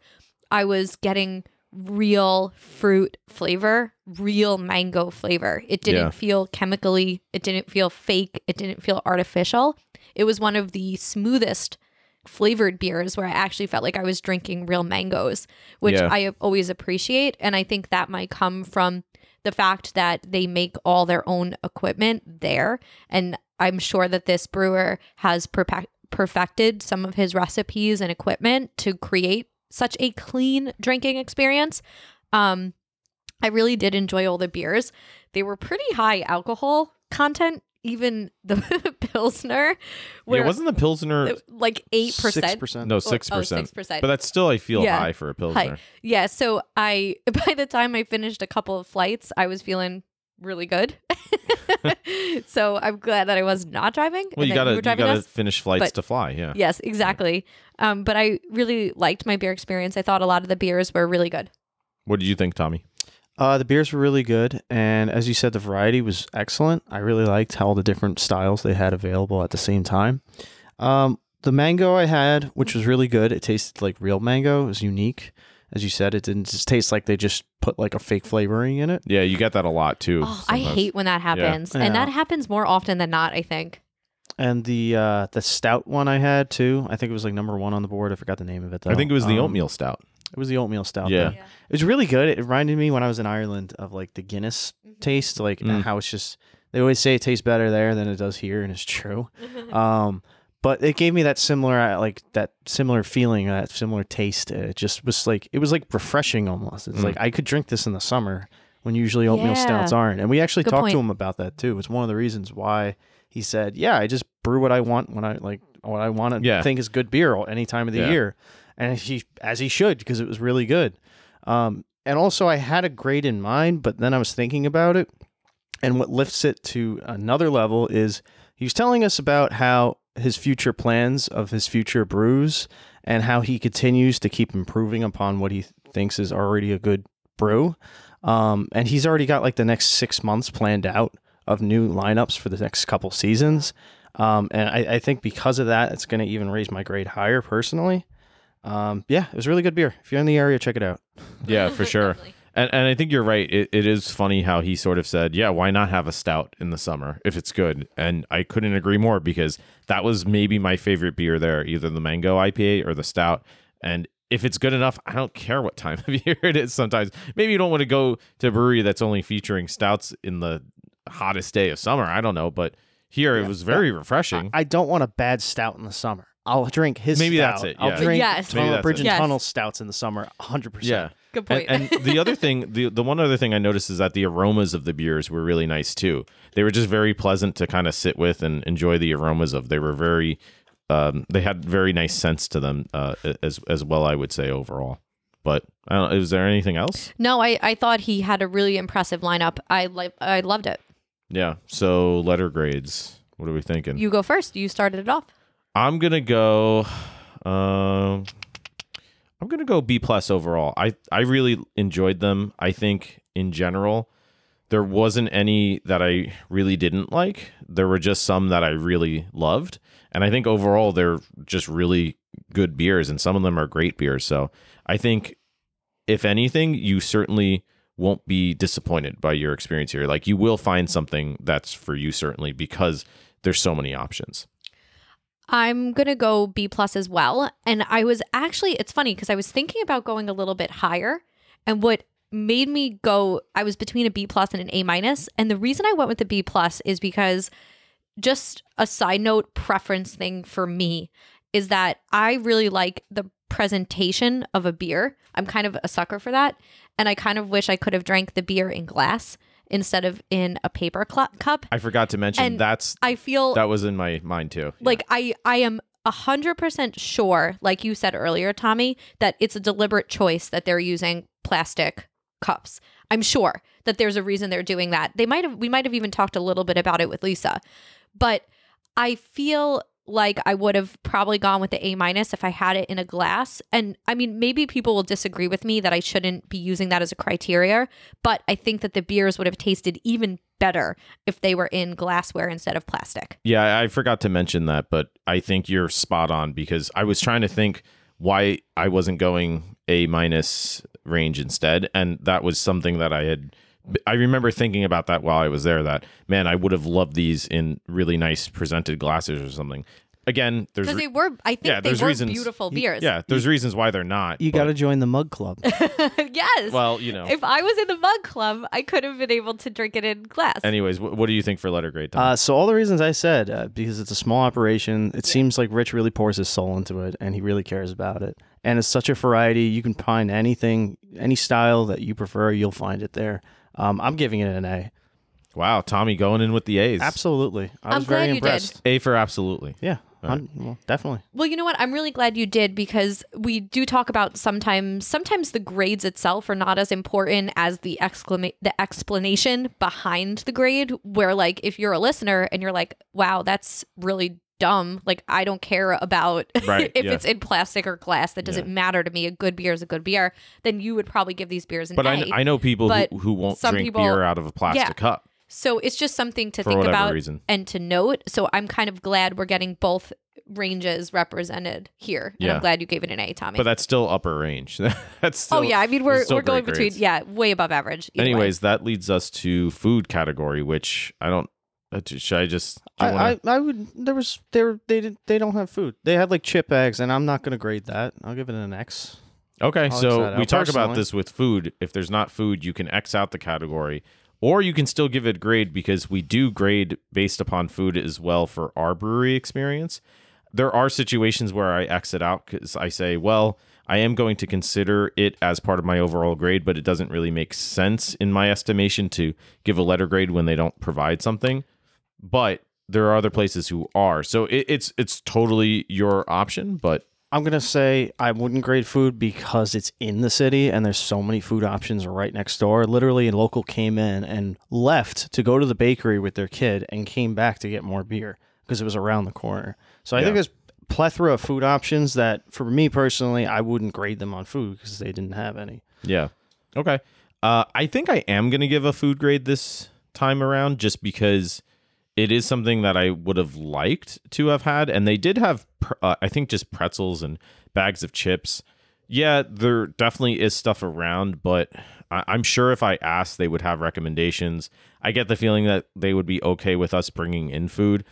Speaker 3: I was getting real fruit flavor, real mango flavor. It didn't
Speaker 2: Yeah.
Speaker 3: feel chemically, it didn't feel fake, it didn't feel artificial. It was one of the smoothest flavored beers where I actually felt like I was drinking real mangoes, which
Speaker 2: Yeah.
Speaker 3: I always appreciate. And I think that might come from the fact that they make all their own equipment there. And I'm sure that this brewer has perfected some of his recipes and equipment to create such a clean drinking experience. Um, I really did enjoy all the beers. They were pretty high alcohol content, even the [laughs] Pilsner, where
Speaker 2: yeah, wasn't the Pilsner
Speaker 3: like 8%.
Speaker 1: Six percent.
Speaker 2: no
Speaker 3: Or-
Speaker 2: six
Speaker 3: oh,
Speaker 2: percent?
Speaker 3: 6%.
Speaker 2: But that's still I feel
Speaker 3: Yeah.
Speaker 2: high for a Pilsner.
Speaker 3: Yeah, so I [laughs] by the time I finished a couple of flights, I was feeling really good. [laughs] so I'm glad that I was not driving.
Speaker 2: Well, you gotta you gotta finish flights
Speaker 3: but-
Speaker 2: to fly. Yeah.
Speaker 3: Yes, exactly. Um, but I really liked my beer experience. I thought a lot of the beers were really good.
Speaker 2: What did you think, Tommy?
Speaker 1: Uh, the beers were really good, and as you said, the variety was excellent. I really liked how all the different styles they had available at the same time. Um, the mango I had, which was really good, it tasted like real mango. It was unique, as you said. It didn't just taste like they just put like a fake flavoring in it.
Speaker 2: Yeah, you get that a lot too.
Speaker 3: Oh, I
Speaker 2: sometimes.
Speaker 3: hate when that happens,
Speaker 1: Yeah.
Speaker 3: and that happens more often than not. I think.
Speaker 1: And the uh, the stout one I had too. I think it was like number one on the board. I forgot the name of it though.
Speaker 2: I think it was the
Speaker 1: Um,
Speaker 2: oatmeal stout.
Speaker 1: It was the oatmeal stout.
Speaker 2: Yeah.
Speaker 1: though. It was really good. It reminded me when I was in Ireland of like the Guinness taste, like
Speaker 2: Mm.
Speaker 1: how it's just they always say it tastes better there than it does here, and it's true. [laughs] Um, but it gave me that similar, uh, like that similar feeling, that similar taste. It just was like it was like refreshing almost. It's
Speaker 2: Mm.
Speaker 1: like I could drink this in the summer when usually oatmeal
Speaker 3: Yeah.
Speaker 1: stouts aren't. And we actually
Speaker 3: Good
Speaker 1: talked to
Speaker 3: point.
Speaker 1: him about that too. It's one of the reasons why he said, "Yeah, I just brew what I want when I like what I want to
Speaker 2: Yeah.
Speaker 1: think is good beer any time of the
Speaker 2: Yeah.
Speaker 1: year." And he, as he should, because it was really good. Um, and also, I had a grade in mind, but then I was thinking about it, and what lifts it to another level is he was telling us about how his future plans of his future brews and how he continues to keep improving upon what he thinks is already a good brew. Um, and he's already got like the next six months planned out of new lineups for the next couple seasons. Um, and I, I think because of that, it's going to even raise my grade higher personally. Um, yeah, it was really good beer. If you're in the area, check it out. [laughs]
Speaker 2: Yeah, for sure. And and I think you're right. It, it is funny how he sort of said, "Yeah, why not have a stout in the summer if it's good?" And I couldn't agree more because that was maybe my favorite beer there, either the mango IPA or the stout. And if it's good enough, I don't care what time [laughs] of year it is. Sometimes maybe you don't want to go to a brewery that's only featuring stouts in the hottest day of summer. I don't know, but here it was very refreshing.
Speaker 1: I don't want a bad stout in the summer. I'll drink his.
Speaker 2: Maybe that's
Speaker 1: stout.
Speaker 2: it,
Speaker 1: I'll drink
Speaker 3: Yes.
Speaker 2: Maybe
Speaker 1: Tunnel
Speaker 2: that's
Speaker 1: Bridge
Speaker 2: it.
Speaker 1: and
Speaker 3: Yes.
Speaker 1: Tunnel stouts in the summer. 100. percent
Speaker 2: yeah.
Speaker 3: Good point.
Speaker 2: And, and [laughs] the other thing, the the one other thing I noticed is that the aromas of the beers were really nice too. They were just very pleasant to kind of sit with and enjoy the aromas of. They were very, um, they had very nice scents to them uh, as as well. I would say overall. But I don't. Is there anything else?
Speaker 3: no, I, I thought he had a really impressive lineup. I li- I loved it.
Speaker 2: Yeah. So letter grades. What are we thinking?
Speaker 3: You go first. You started it off.
Speaker 2: I'm gonna go. Um, I'm gonna go B plus overall. I I really enjoyed them. I think in general, there wasn't any that I really didn't like. There were just some that I really loved, and I think overall they're just really good beers, and some of them are great beers. So I think, if anything, you certainly won't be disappointed by your experience here. Like you will find something that's for you certainly because there's so many options.
Speaker 3: I'm gonna go B plus as well. And I was actually, it's funny because I was thinking about going a little bit higher, and what made me go, I was between a B plus and an A minus. And the reason I went with the B plus is because just a side note preference thing for me is that I really like the presentation of a beer. I'm kind of a sucker for that, and I kind of wish I could have drank the beer in glass instead of in a paper cl- cup.
Speaker 2: I forgot to mention
Speaker 3: And
Speaker 2: that's
Speaker 3: I feel
Speaker 2: that was in my mind too.
Speaker 3: Like I I am a hundred percent sure, like you said earlier, Tommy, that it's a deliberate choice that they're using plastic cups. I'm sure that there's a reason they're doing that. They might have we might have even talked a little bit about it with Lisa. But I feel like I would have probably gone with the A minus if I had it in a glass. And I mean, maybe people will disagree with me that I shouldn't be using that as a criteria, but I think that the beers would have tasted even better if they were in glassware instead of plastic.
Speaker 2: yeah, I forgot to mention that, but I think you're spot on because I was trying to think why I wasn't going A minus range instead, and that was something that I had. I remember thinking about that while I was there. That man, I would have loved these in really nice presented glasses or something. Again, there's
Speaker 3: Because they were, I think
Speaker 2: yeah,
Speaker 3: they were
Speaker 2: reasons.
Speaker 3: beautiful beers.
Speaker 2: yeah, there's reasons why they're not.
Speaker 1: You got to join the Mug Club. [laughs]
Speaker 3: yes.
Speaker 2: Well, you know.
Speaker 3: if I was in the mug club, I could have been able to drink it in glass.
Speaker 2: Anyways, wh- what do you think for letter grade? Tom?
Speaker 1: Uh, so all the reasons I said, uh, because it's a small operation, it seems like Rich really pours his soul into it, and he really cares about it. And it's such a variety. You can find anything, any style that you prefer, you'll find it there. Um, I'm giving it an A.
Speaker 2: wow, Tommy going in with the A's.
Speaker 1: Absolutely. I
Speaker 3: I'm
Speaker 1: was very
Speaker 3: glad you did.
Speaker 1: impressed.
Speaker 2: A for absolutely.
Speaker 1: Yeah,
Speaker 2: All right.
Speaker 1: hun- well, definitely.
Speaker 3: Well, you know what? I'm really glad you did because we do talk about sometimes sometimes the grades itself are not as important as the exclama- the explanation behind the grade where like if you're a listener and you're like, "Wow, that's really dumb. Like I don't care about [laughs]
Speaker 2: Right,
Speaker 3: if
Speaker 2: yeah.
Speaker 3: it's in plastic or glass. That doesn't matter to me. A good beer is a good beer." Then you would probably give these beers an
Speaker 2: But
Speaker 3: A.
Speaker 2: I, kn- I know people
Speaker 3: but
Speaker 2: who, who won't
Speaker 3: some
Speaker 2: drink
Speaker 3: people-
Speaker 2: beer out of a plastic
Speaker 3: Yeah.
Speaker 2: cup
Speaker 3: So it's just something to think about
Speaker 2: reason.
Speaker 3: and to note. So I'm kind of glad we're getting both ranges represented here. And
Speaker 2: Yeah.
Speaker 3: I'm glad you gave it an A, Tommy.
Speaker 2: But that's still upper range. [laughs] that's oh, still,
Speaker 3: oh yeah, I mean we're we're going
Speaker 2: great
Speaker 3: between
Speaker 2: grades.
Speaker 3: yeah, way above average. either way.
Speaker 2: Anyways, that leads us to food category, which I don't. Uh, Should I just?
Speaker 1: I,
Speaker 2: wanna-
Speaker 1: I, I would. There was there they did they don't have food. They had like chip bags, and I'm not gonna grade that. I'll give it an X.
Speaker 2: okay,
Speaker 1: I'll
Speaker 2: so we talk about this with food. If there's not food, you can X out the category, or you can still give it a grade because we do grade based upon food as well for our brewery experience. There are situations where I X it out because I say, well, I am going to consider it as part of my overall grade, but it doesn't really make sense in my estimation to give a letter grade when they don't provide something. But there are other places who are. So it, it's it's totally your option, but
Speaker 1: I'm gonna say I wouldn't grade food because it's in the city and there's so many food options right next door. Literally, a local came in and left to go to the bakery with their kid and came back to get more beer because it was around the corner. So I
Speaker 2: Yeah.
Speaker 1: think there's plethora of food options that, for me personally, I wouldn't grade them on food because they didn't have any.
Speaker 2: Yeah. Okay. Uh, I think I am going to give a food grade this time around just because it is something that I would have liked to have had. And they did have, uh, I think, just pretzels and bags of chips. Yeah, there definitely is stuff around, but I- I'm sure if I asked, they would have recommendations. I get the feeling that they would be okay with us bringing in food.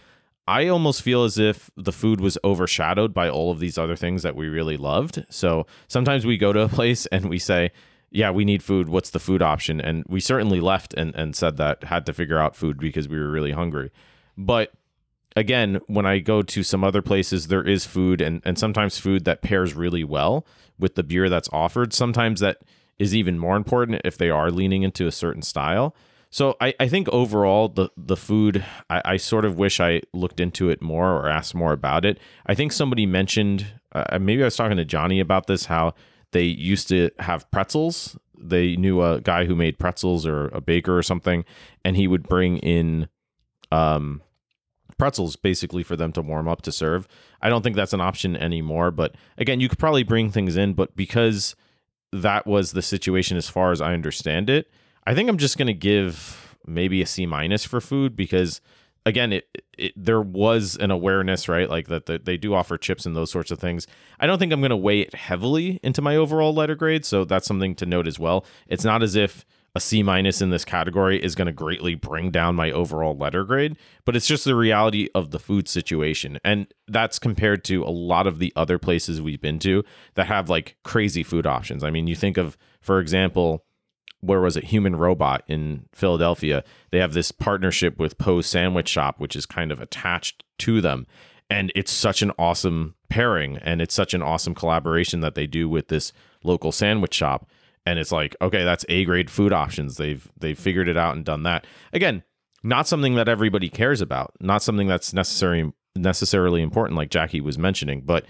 Speaker 2: I almost feel as if the food was overshadowed by all of these other things that we really loved. So sometimes we go to a [laughs] place and we say, yeah, we need food. What's the food option? And we certainly left and, and said that had to figure out food because we were really hungry. But again, when I go to some other places, there is food and, and sometimes food that pairs really well with the beer that's offered. Sometimes that is even more important if they are leaning into a certain style. So I, I think overall the the food I, I sort of wish I looked into it more or asked more about it. I think somebody mentioned uh, maybe I was talking to Johnny about this how they used to have pretzels. They knew a guy who made pretzels or a baker or something, and he would bring in um, pretzels basically for them to warm up to serve. I don't think that's an option anymore. But again, you could probably bring things in, but because that was the situation as far as I understand it, I think I'm just going to give maybe a C minus for food because again, it, it there was an awareness, right? Like that the, they do offer chips and those sorts of things. I don't think I'm going to weigh it heavily into my overall letter grade, so that's something to note as well. It's not as if a C minus in this category is going to greatly bring down my overall letter grade, but it's just the reality of the food situation. And that's compared to a lot of the other places we've been to that have like crazy food options. I mean, you think of, for example, where was it? Human robot in philadelphia. They have this partnership with poe's sandwich shop which is kind of attached to them. And it's such an awesome pairing and it's such an awesome collaboration that they do with this local sandwich shop. And it's like okay that's a grade food options. They've they've figured it out and done that. Again not something that everybody cares about not something that's necessary necessarily important like jackie was mentioning but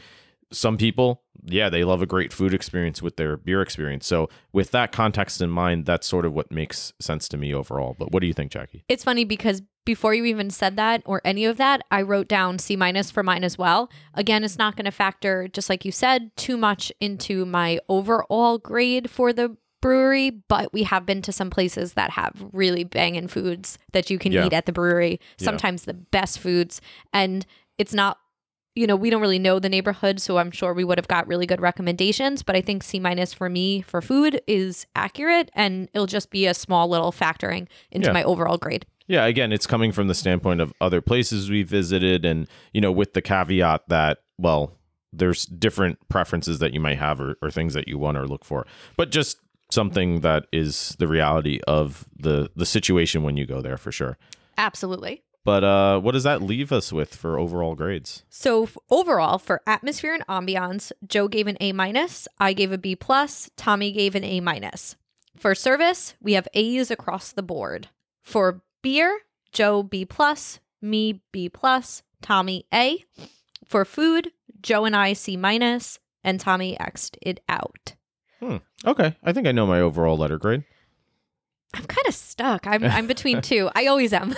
Speaker 2: some people, yeah, they love a great food experience with their beer experience. So, with that context in mind, that's sort of what makes sense to me overall. But what do you think, Jackie?
Speaker 3: It's funny because before you even said that or any of that, I wrote down C minus for mine as well. Again, it's not going to factor, just like you said, too much into my overall grade for the brewery, but we have been to some places that have really banging foods that you can
Speaker 2: Yeah.
Speaker 3: eat at the brewery,
Speaker 2: Yeah.
Speaker 3: sometimes the best foods. And it's not, you know, we don't really know the neighborhood, so I'm sure we would have got really good recommendations. But I think C minus for me for food is accurate and it'll just be a small little factoring into
Speaker 2: Yeah.
Speaker 3: my overall grade.
Speaker 2: Yeah, again, it's coming from the standpoint of other places we visited, and you know, with the caveat that well, there's different preferences that you might have or, or things that you want or look for, but just something that is the reality of the the situation when you go there for sure.
Speaker 3: Absolutely.
Speaker 2: But uh, what does that leave us with for overall grades?
Speaker 3: So f- overall, for atmosphere and ambiance, Joe gave an A minus. I gave a B plus. Tommy gave an A minus. For service, we have A's across the board. For beer, Joe B plus, me B plus, Tommy A. For food, Joe and I C minus, and Tommy X'd it out.
Speaker 2: Okay, I think I know my overall letter grade.
Speaker 3: I'm kind of stuck. I'm [laughs] I'm between two. I always am.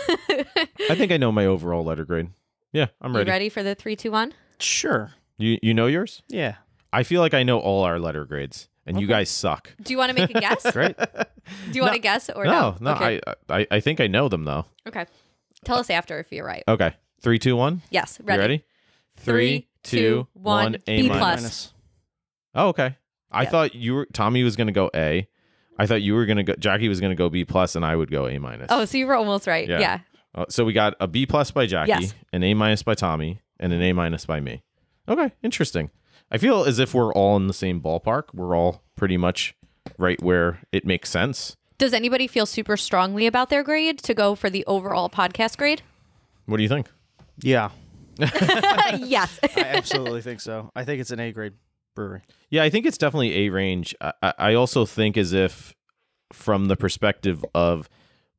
Speaker 2: I think I know my [laughs] overall letter grade. Yeah, I'm
Speaker 3: You
Speaker 2: ready.
Speaker 3: ready for the three, two, one?
Speaker 1: Sure.
Speaker 2: You you know yours?
Speaker 1: Yeah.
Speaker 2: I feel like I know all our letter grades, and you
Speaker 1: Okay.
Speaker 2: guys suck.
Speaker 3: Do you want to make a guess? [laughs]
Speaker 1: Great.
Speaker 3: Do you want to guess or
Speaker 2: no, no,
Speaker 3: Okay.
Speaker 2: I, I I think I know them though.
Speaker 3: okay. Tell us after if you're right.
Speaker 2: Okay, three, two, one.
Speaker 3: Yes.
Speaker 2: You
Speaker 3: Ready.
Speaker 2: ready?
Speaker 3: Three, two, one,
Speaker 2: A
Speaker 3: B
Speaker 2: minus.
Speaker 3: plus.
Speaker 2: Oh, okay. I
Speaker 3: Yeah.
Speaker 2: thought you were Tommy was gonna go A. I thought you were gonna go. Jackie was gonna go B plus, and I would go A minus.
Speaker 3: Oh, so you were almost right.
Speaker 2: Yeah.
Speaker 3: Yeah.
Speaker 2: Uh, so we got a B plus by Jackie,
Speaker 3: Yes.
Speaker 2: an A minus by Tommy, and an A minus by me. Okay, interesting. I feel as if we're all in the same ballpark. We're all pretty much right where it makes sense.
Speaker 3: Does anybody feel super strongly about their grade to go for the overall podcast grade?
Speaker 2: What do you think?
Speaker 1: Yeah. [laughs] [laughs]
Speaker 3: yes.
Speaker 1: I absolutely think so. I think it's an A grade brewery.
Speaker 2: Yeah, I think it's definitely A range. I, I I also think as if from the perspective of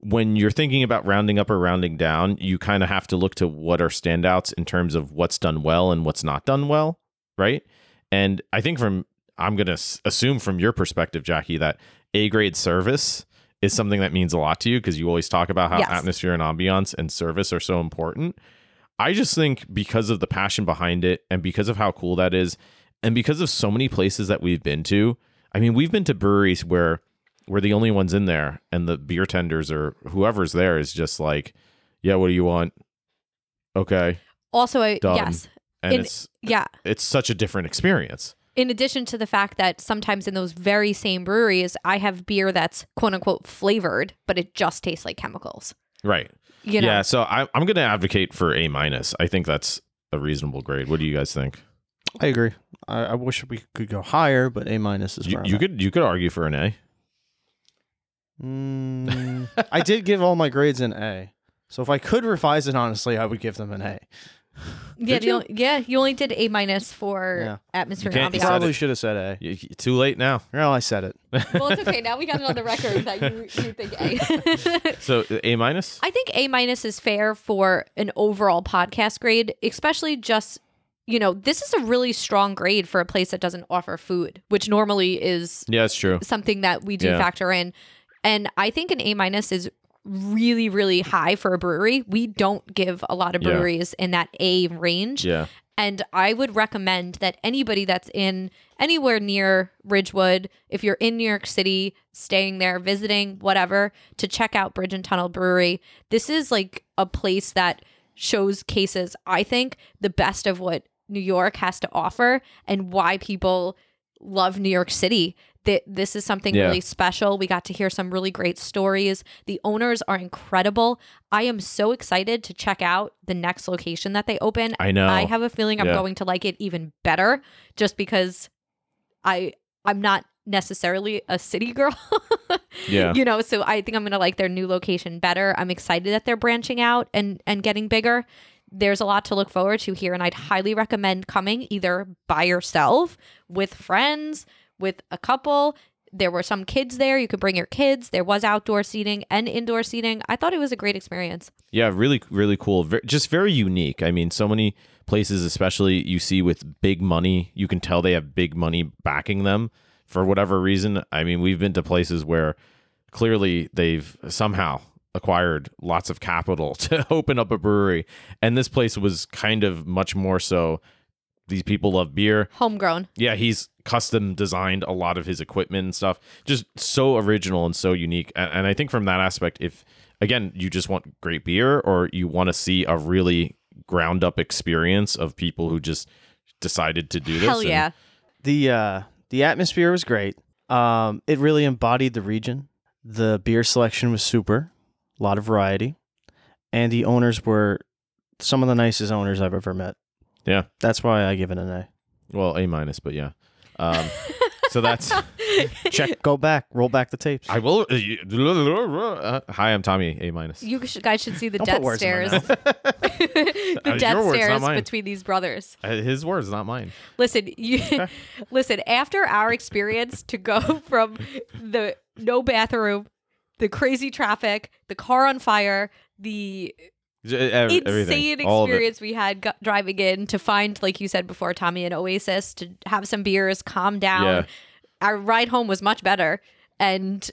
Speaker 2: when you're thinking about rounding up or rounding down, you kind of have to look to what are standouts in terms of what's done well and what's not done well, right? And I think from I'm going to assume from your perspective, Jackie, that A grade service is something that means a lot to you because you always talk about how
Speaker 3: Yes.
Speaker 2: atmosphere and ambiance and service are so important. I just think because of the passion behind it and because of how cool that is, and because of so many places that we've been to, I mean, we've been to breweries where we're the only ones in there, and the beer tenders or whoever's there is just like, "Yeah, what do you want?" Okay,
Speaker 3: Also, I,
Speaker 2: Done.
Speaker 3: yes.
Speaker 2: and
Speaker 3: In-
Speaker 2: it's
Speaker 3: Yeah.
Speaker 2: it's such a different experience.
Speaker 3: In addition to the fact that sometimes in those very same breweries, I have beer that's quote unquote flavored, but it just tastes like chemicals.
Speaker 2: Right.
Speaker 3: You know,
Speaker 2: Yeah. So I, I'm going to advocate for A minus. I think that's a reasonable grade. What do you guys think?
Speaker 1: I agree. I, I wish we could go higher, but A minus is
Speaker 2: You,
Speaker 1: where I'm
Speaker 2: you
Speaker 1: at.
Speaker 2: could you could argue for an A.
Speaker 1: Mm, I did give all my grades an A. So if I could revise it honestly, I would give them an A.
Speaker 3: yeah,
Speaker 2: Did
Speaker 3: the
Speaker 2: you?
Speaker 3: only- yeah. You only did A minus for
Speaker 1: Yeah.
Speaker 3: atmosphere
Speaker 2: You
Speaker 3: and
Speaker 2: can't- you
Speaker 3: ambiance.
Speaker 1: Probably should have said A.
Speaker 2: Y- y- Too late now.
Speaker 1: Well, I said it. [laughs]
Speaker 3: well, it's okay. Now we got it on the record that you, you think A. [laughs]
Speaker 2: So A minus.
Speaker 3: I think A minus is fair for an overall podcast grade, especially just you know this is a really strong grade for a place that doesn't offer food, which normally is
Speaker 2: Yeah, that's true.
Speaker 3: something that we do
Speaker 2: Yeah.
Speaker 3: factor in. And I think an A minus is really really high for a brewery. We don't give a lot of
Speaker 2: Yeah.
Speaker 3: breweries in that A range.
Speaker 2: Yeah.
Speaker 3: And I would recommend that anybody that's in anywhere near Ridgewood, if you're in New York City, staying there, visiting, whatever, to check out Bridge and Tunnel Brewery. This is like a place that shows cases, I think, the best of what New York has to offer and why people love New York City. That this is something
Speaker 2: Yeah.
Speaker 3: really special. We got to hear some really great stories. The owners are incredible. I am so excited to check out the next location that they open.
Speaker 2: I know.
Speaker 3: I have a feeling I'm
Speaker 2: Yeah.
Speaker 3: going to like it even better just because I I'm not necessarily a city [laughs] girl.
Speaker 2: Yeah.
Speaker 3: You know, so I think I'm going to like their new location better. I'm excited that they're branching out and and getting bigger. There's a lot to look forward to here and I'd highly recommend coming either by yourself, with friends, with a couple. There were some kids there. You could bring your kids. There was outdoor seating and indoor seating. I thought it was a great experience.
Speaker 2: Yeah, really, really cool. Just very unique. I mean, so many places, especially you see with big money, you can tell they have big money backing them for whatever reason. I mean, we've been to places where clearly they've somehow acquired lots of capital [laughs] to open up a brewery. And this place was kind of much more so. These people love beer.
Speaker 3: Homegrown.
Speaker 2: Yeah, he's custom designed a lot of his equipment and stuff. Just so original and so unique. And, and I think from that aspect, if again you just want great beer or you want to see a really ground up experience of people who just decided to do this,
Speaker 3: Hell
Speaker 2: and-
Speaker 3: yeah.
Speaker 1: The uh, the atmosphere was great. Um, it really embodied the region. The beer selection was super, a lot of variety, and the owners were some of the nicest owners I've ever met.
Speaker 2: Yeah.
Speaker 1: That's why I give it an A.
Speaker 2: well, A minus, but yeah. Um, [laughs] so that's [laughs]
Speaker 1: Check, go back, roll back the tapes.
Speaker 2: I will. Uh, hi, I'm Tommy. A minus.
Speaker 3: You sh- guys should see the
Speaker 1: Don't put
Speaker 3: death
Speaker 1: words in my
Speaker 3: stares. [laughs] the
Speaker 2: Uh,
Speaker 3: death
Speaker 2: your words, not
Speaker 3: stares
Speaker 2: mine.
Speaker 3: between these brothers.
Speaker 2: Uh, His words, not mine.
Speaker 3: Listen, you listen. After our experience to go from the no bathroom, the crazy traffic, the car on fire, the
Speaker 2: J-
Speaker 3: insane
Speaker 2: everything, all of it.
Speaker 3: experience we had go- driving in to find, like you said before, Tommy, an oasis to have some beers, calm down.
Speaker 2: Yeah.
Speaker 3: Our ride home was much better, and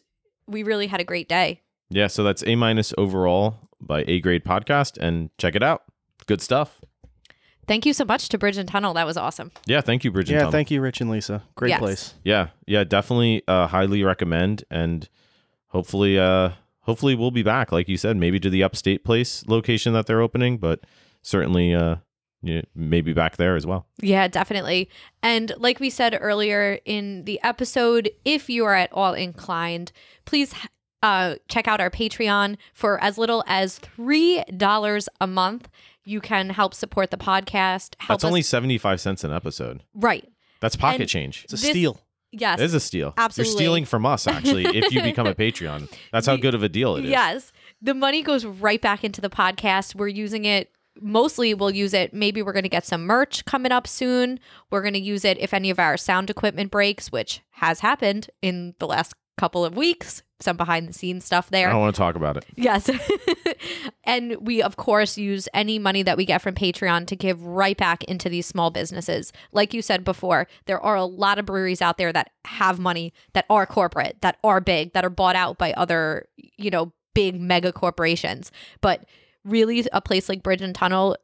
Speaker 3: we really had a great day.
Speaker 2: Yeah, so that's A minus overall by A Grade Podcast, and check it out. Good stuff.
Speaker 3: Thank you so much to Bridge and Tunnel. That was awesome.
Speaker 2: Yeah, thank you, Bridget.
Speaker 1: yeah, thank you, Rich and Lisa. Great
Speaker 3: Yes.
Speaker 1: place.
Speaker 2: Yeah, yeah, definitely uh, highly recommend, and hopefully, uh, hopefully we'll be back. Like you said, maybe to the upstate place location that they're opening, but certainly, uh, yeah, maybe back there as well.
Speaker 3: Yeah, definitely. And like we said earlier in the episode, if you are at all inclined, please uh, check out our Patreon for as little as $3 a month. You can help support the podcast. Help
Speaker 2: That's only seventy five cents an episode.
Speaker 3: right.
Speaker 2: That's pocket
Speaker 3: And-
Speaker 2: change.
Speaker 1: It's a
Speaker 3: This-
Speaker 1: steal.
Speaker 3: Yes.
Speaker 2: It is a steal.
Speaker 3: Absolutely.
Speaker 2: You're stealing from us, actually, if you [laughs] become a Patreon. That's how good of a deal it is.
Speaker 3: Yes. The money goes right back into the podcast. We're using it mostly we'll use it maybe we're going to get some merch coming up soon. We're going to use it if any of our sound equipment breaks, which has happened in the last couple of weeks. Some behind the scenes stuff there I
Speaker 2: don't want to talk about it.
Speaker 3: Yes. [laughs] and we, of course, use any money that we get from Patreon to give right back into these small businesses. Like you said before, there are a lot of breweries out there that have money, that are corporate, that are big, that are bought out by other, you know, big mega corporations. But really, a place like Bridge and Tunnel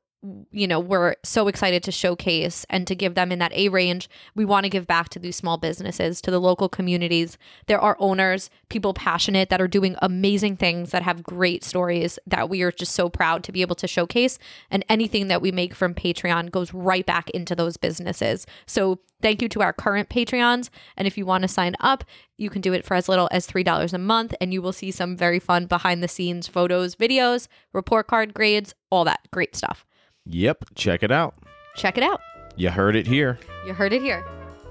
Speaker 3: you know, we're so excited to showcase and to give them in that A range. We want to give back to these small businesses, to the local communities. There are owners, people passionate that are doing amazing things that have great stories that we are just so proud to be able to showcase. And anything that we make from Patreon goes right back into those businesses. So thank you to our current Patreons. And if you want to sign up, you can do it for as little as $3 a month, and you will see some very fun behind the scenes photos, videos, report card grades, all that great stuff.
Speaker 2: Yep. Check it out.
Speaker 3: Check it out.
Speaker 2: You heard it here.
Speaker 3: You heard it here.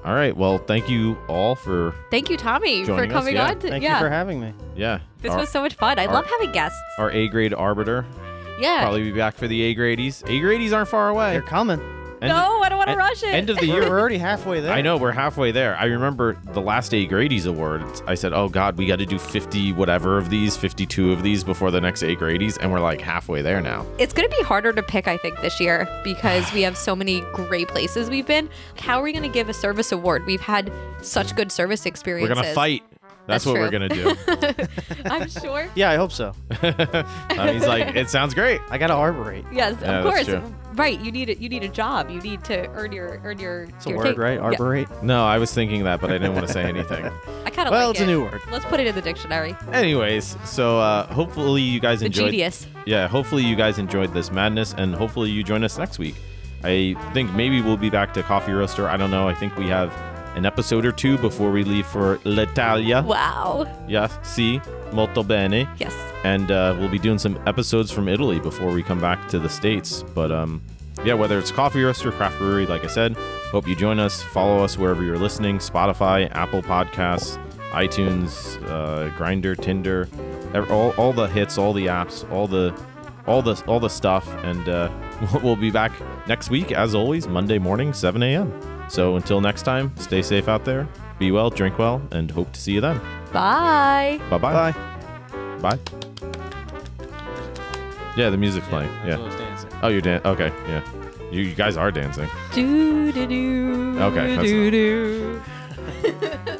Speaker 2: All right. Well, thank you all for
Speaker 3: Thank you, Tommy, for
Speaker 2: Joining us,
Speaker 3: coming
Speaker 2: yeah.
Speaker 3: on. To,
Speaker 1: Thank
Speaker 3: yeah,
Speaker 1: you for having me.
Speaker 2: yeah.
Speaker 3: this
Speaker 2: our,
Speaker 3: was so much fun. I
Speaker 2: our-
Speaker 3: love having guests.
Speaker 2: our A grade arbiter.
Speaker 3: Yeah.
Speaker 2: Probably be back for the A gradies. A gradies aren't far away.
Speaker 1: They're coming.
Speaker 2: End of-
Speaker 3: no, I don't want to rush it.
Speaker 2: End of the year.
Speaker 1: we're already halfway there.
Speaker 2: I know we're halfway there. I remember the last A Grady's awards. I said, "Oh God, we got to do 50 whatever of these, 52 of these before the next A Grady's," and we're like halfway there now.
Speaker 3: it's going to be harder to pick, I think, this year because we have so many great places we've been. How are we going to give a service award? We've had such good service experiences.
Speaker 2: We're gonna fight. That's,
Speaker 3: That's
Speaker 2: what we're gonna do. [laughs]
Speaker 3: I'm sure.
Speaker 1: Yeah, I hope so. [laughs]
Speaker 2: Uh, he's like, "It sounds great."
Speaker 1: I got to arborate.
Speaker 3: Yes,
Speaker 2: Yeah,
Speaker 3: of
Speaker 2: that's
Speaker 3: course. Right. You need it. You need a job. You need to earn your earn your.
Speaker 1: It's a word,
Speaker 3: take.
Speaker 1: right?
Speaker 3: Yeah.
Speaker 1: Arborate.
Speaker 2: No, I was thinking that, but I didn't want to say anything. [laughs]
Speaker 3: I kind of
Speaker 1: Well,
Speaker 3: like
Speaker 1: it's
Speaker 3: it.
Speaker 1: a new word.
Speaker 3: Let's put it in the dictionary.
Speaker 2: Anyways, so uh, hopefully you guys
Speaker 3: The
Speaker 2: enjoyed.
Speaker 3: genius.
Speaker 2: Yeah, hopefully you guys enjoyed this madness, and hopefully you join us next week. I think maybe we'll be back to Coffee Roaster. I don't know. I think we have an episode or two before we leave for l'Italia.
Speaker 3: Wow.
Speaker 2: Yeah, si, molto bene.
Speaker 3: Yes.
Speaker 2: And uh, we'll be doing some episodes from Italy before we come back to the States. But um, yeah, whether it's Coffee Roaster, Craft Brewery, like I said, hope you join us. Follow us wherever you're listening Spotify, Apple Podcasts, iTunes, uh, Grindr, Tinder, all, all the hits, all the apps, all the all the all the stuff. And uh, [laughs] we'll be back next week, as always, Monday morning, 7 a.m. So until next time, stay safe out there, be well, drink well, and hope to see you then.
Speaker 3: Bye.
Speaker 2: Bye-bye.
Speaker 1: Bye.
Speaker 2: Bye. Yeah, the music's playing. Yeah. Dancing. Oh, you're dancing. Okay, yeah. You, you guys are dancing.
Speaker 3: Do do do.
Speaker 2: Okay. that's-
Speaker 3: do. [laughs] [laughs]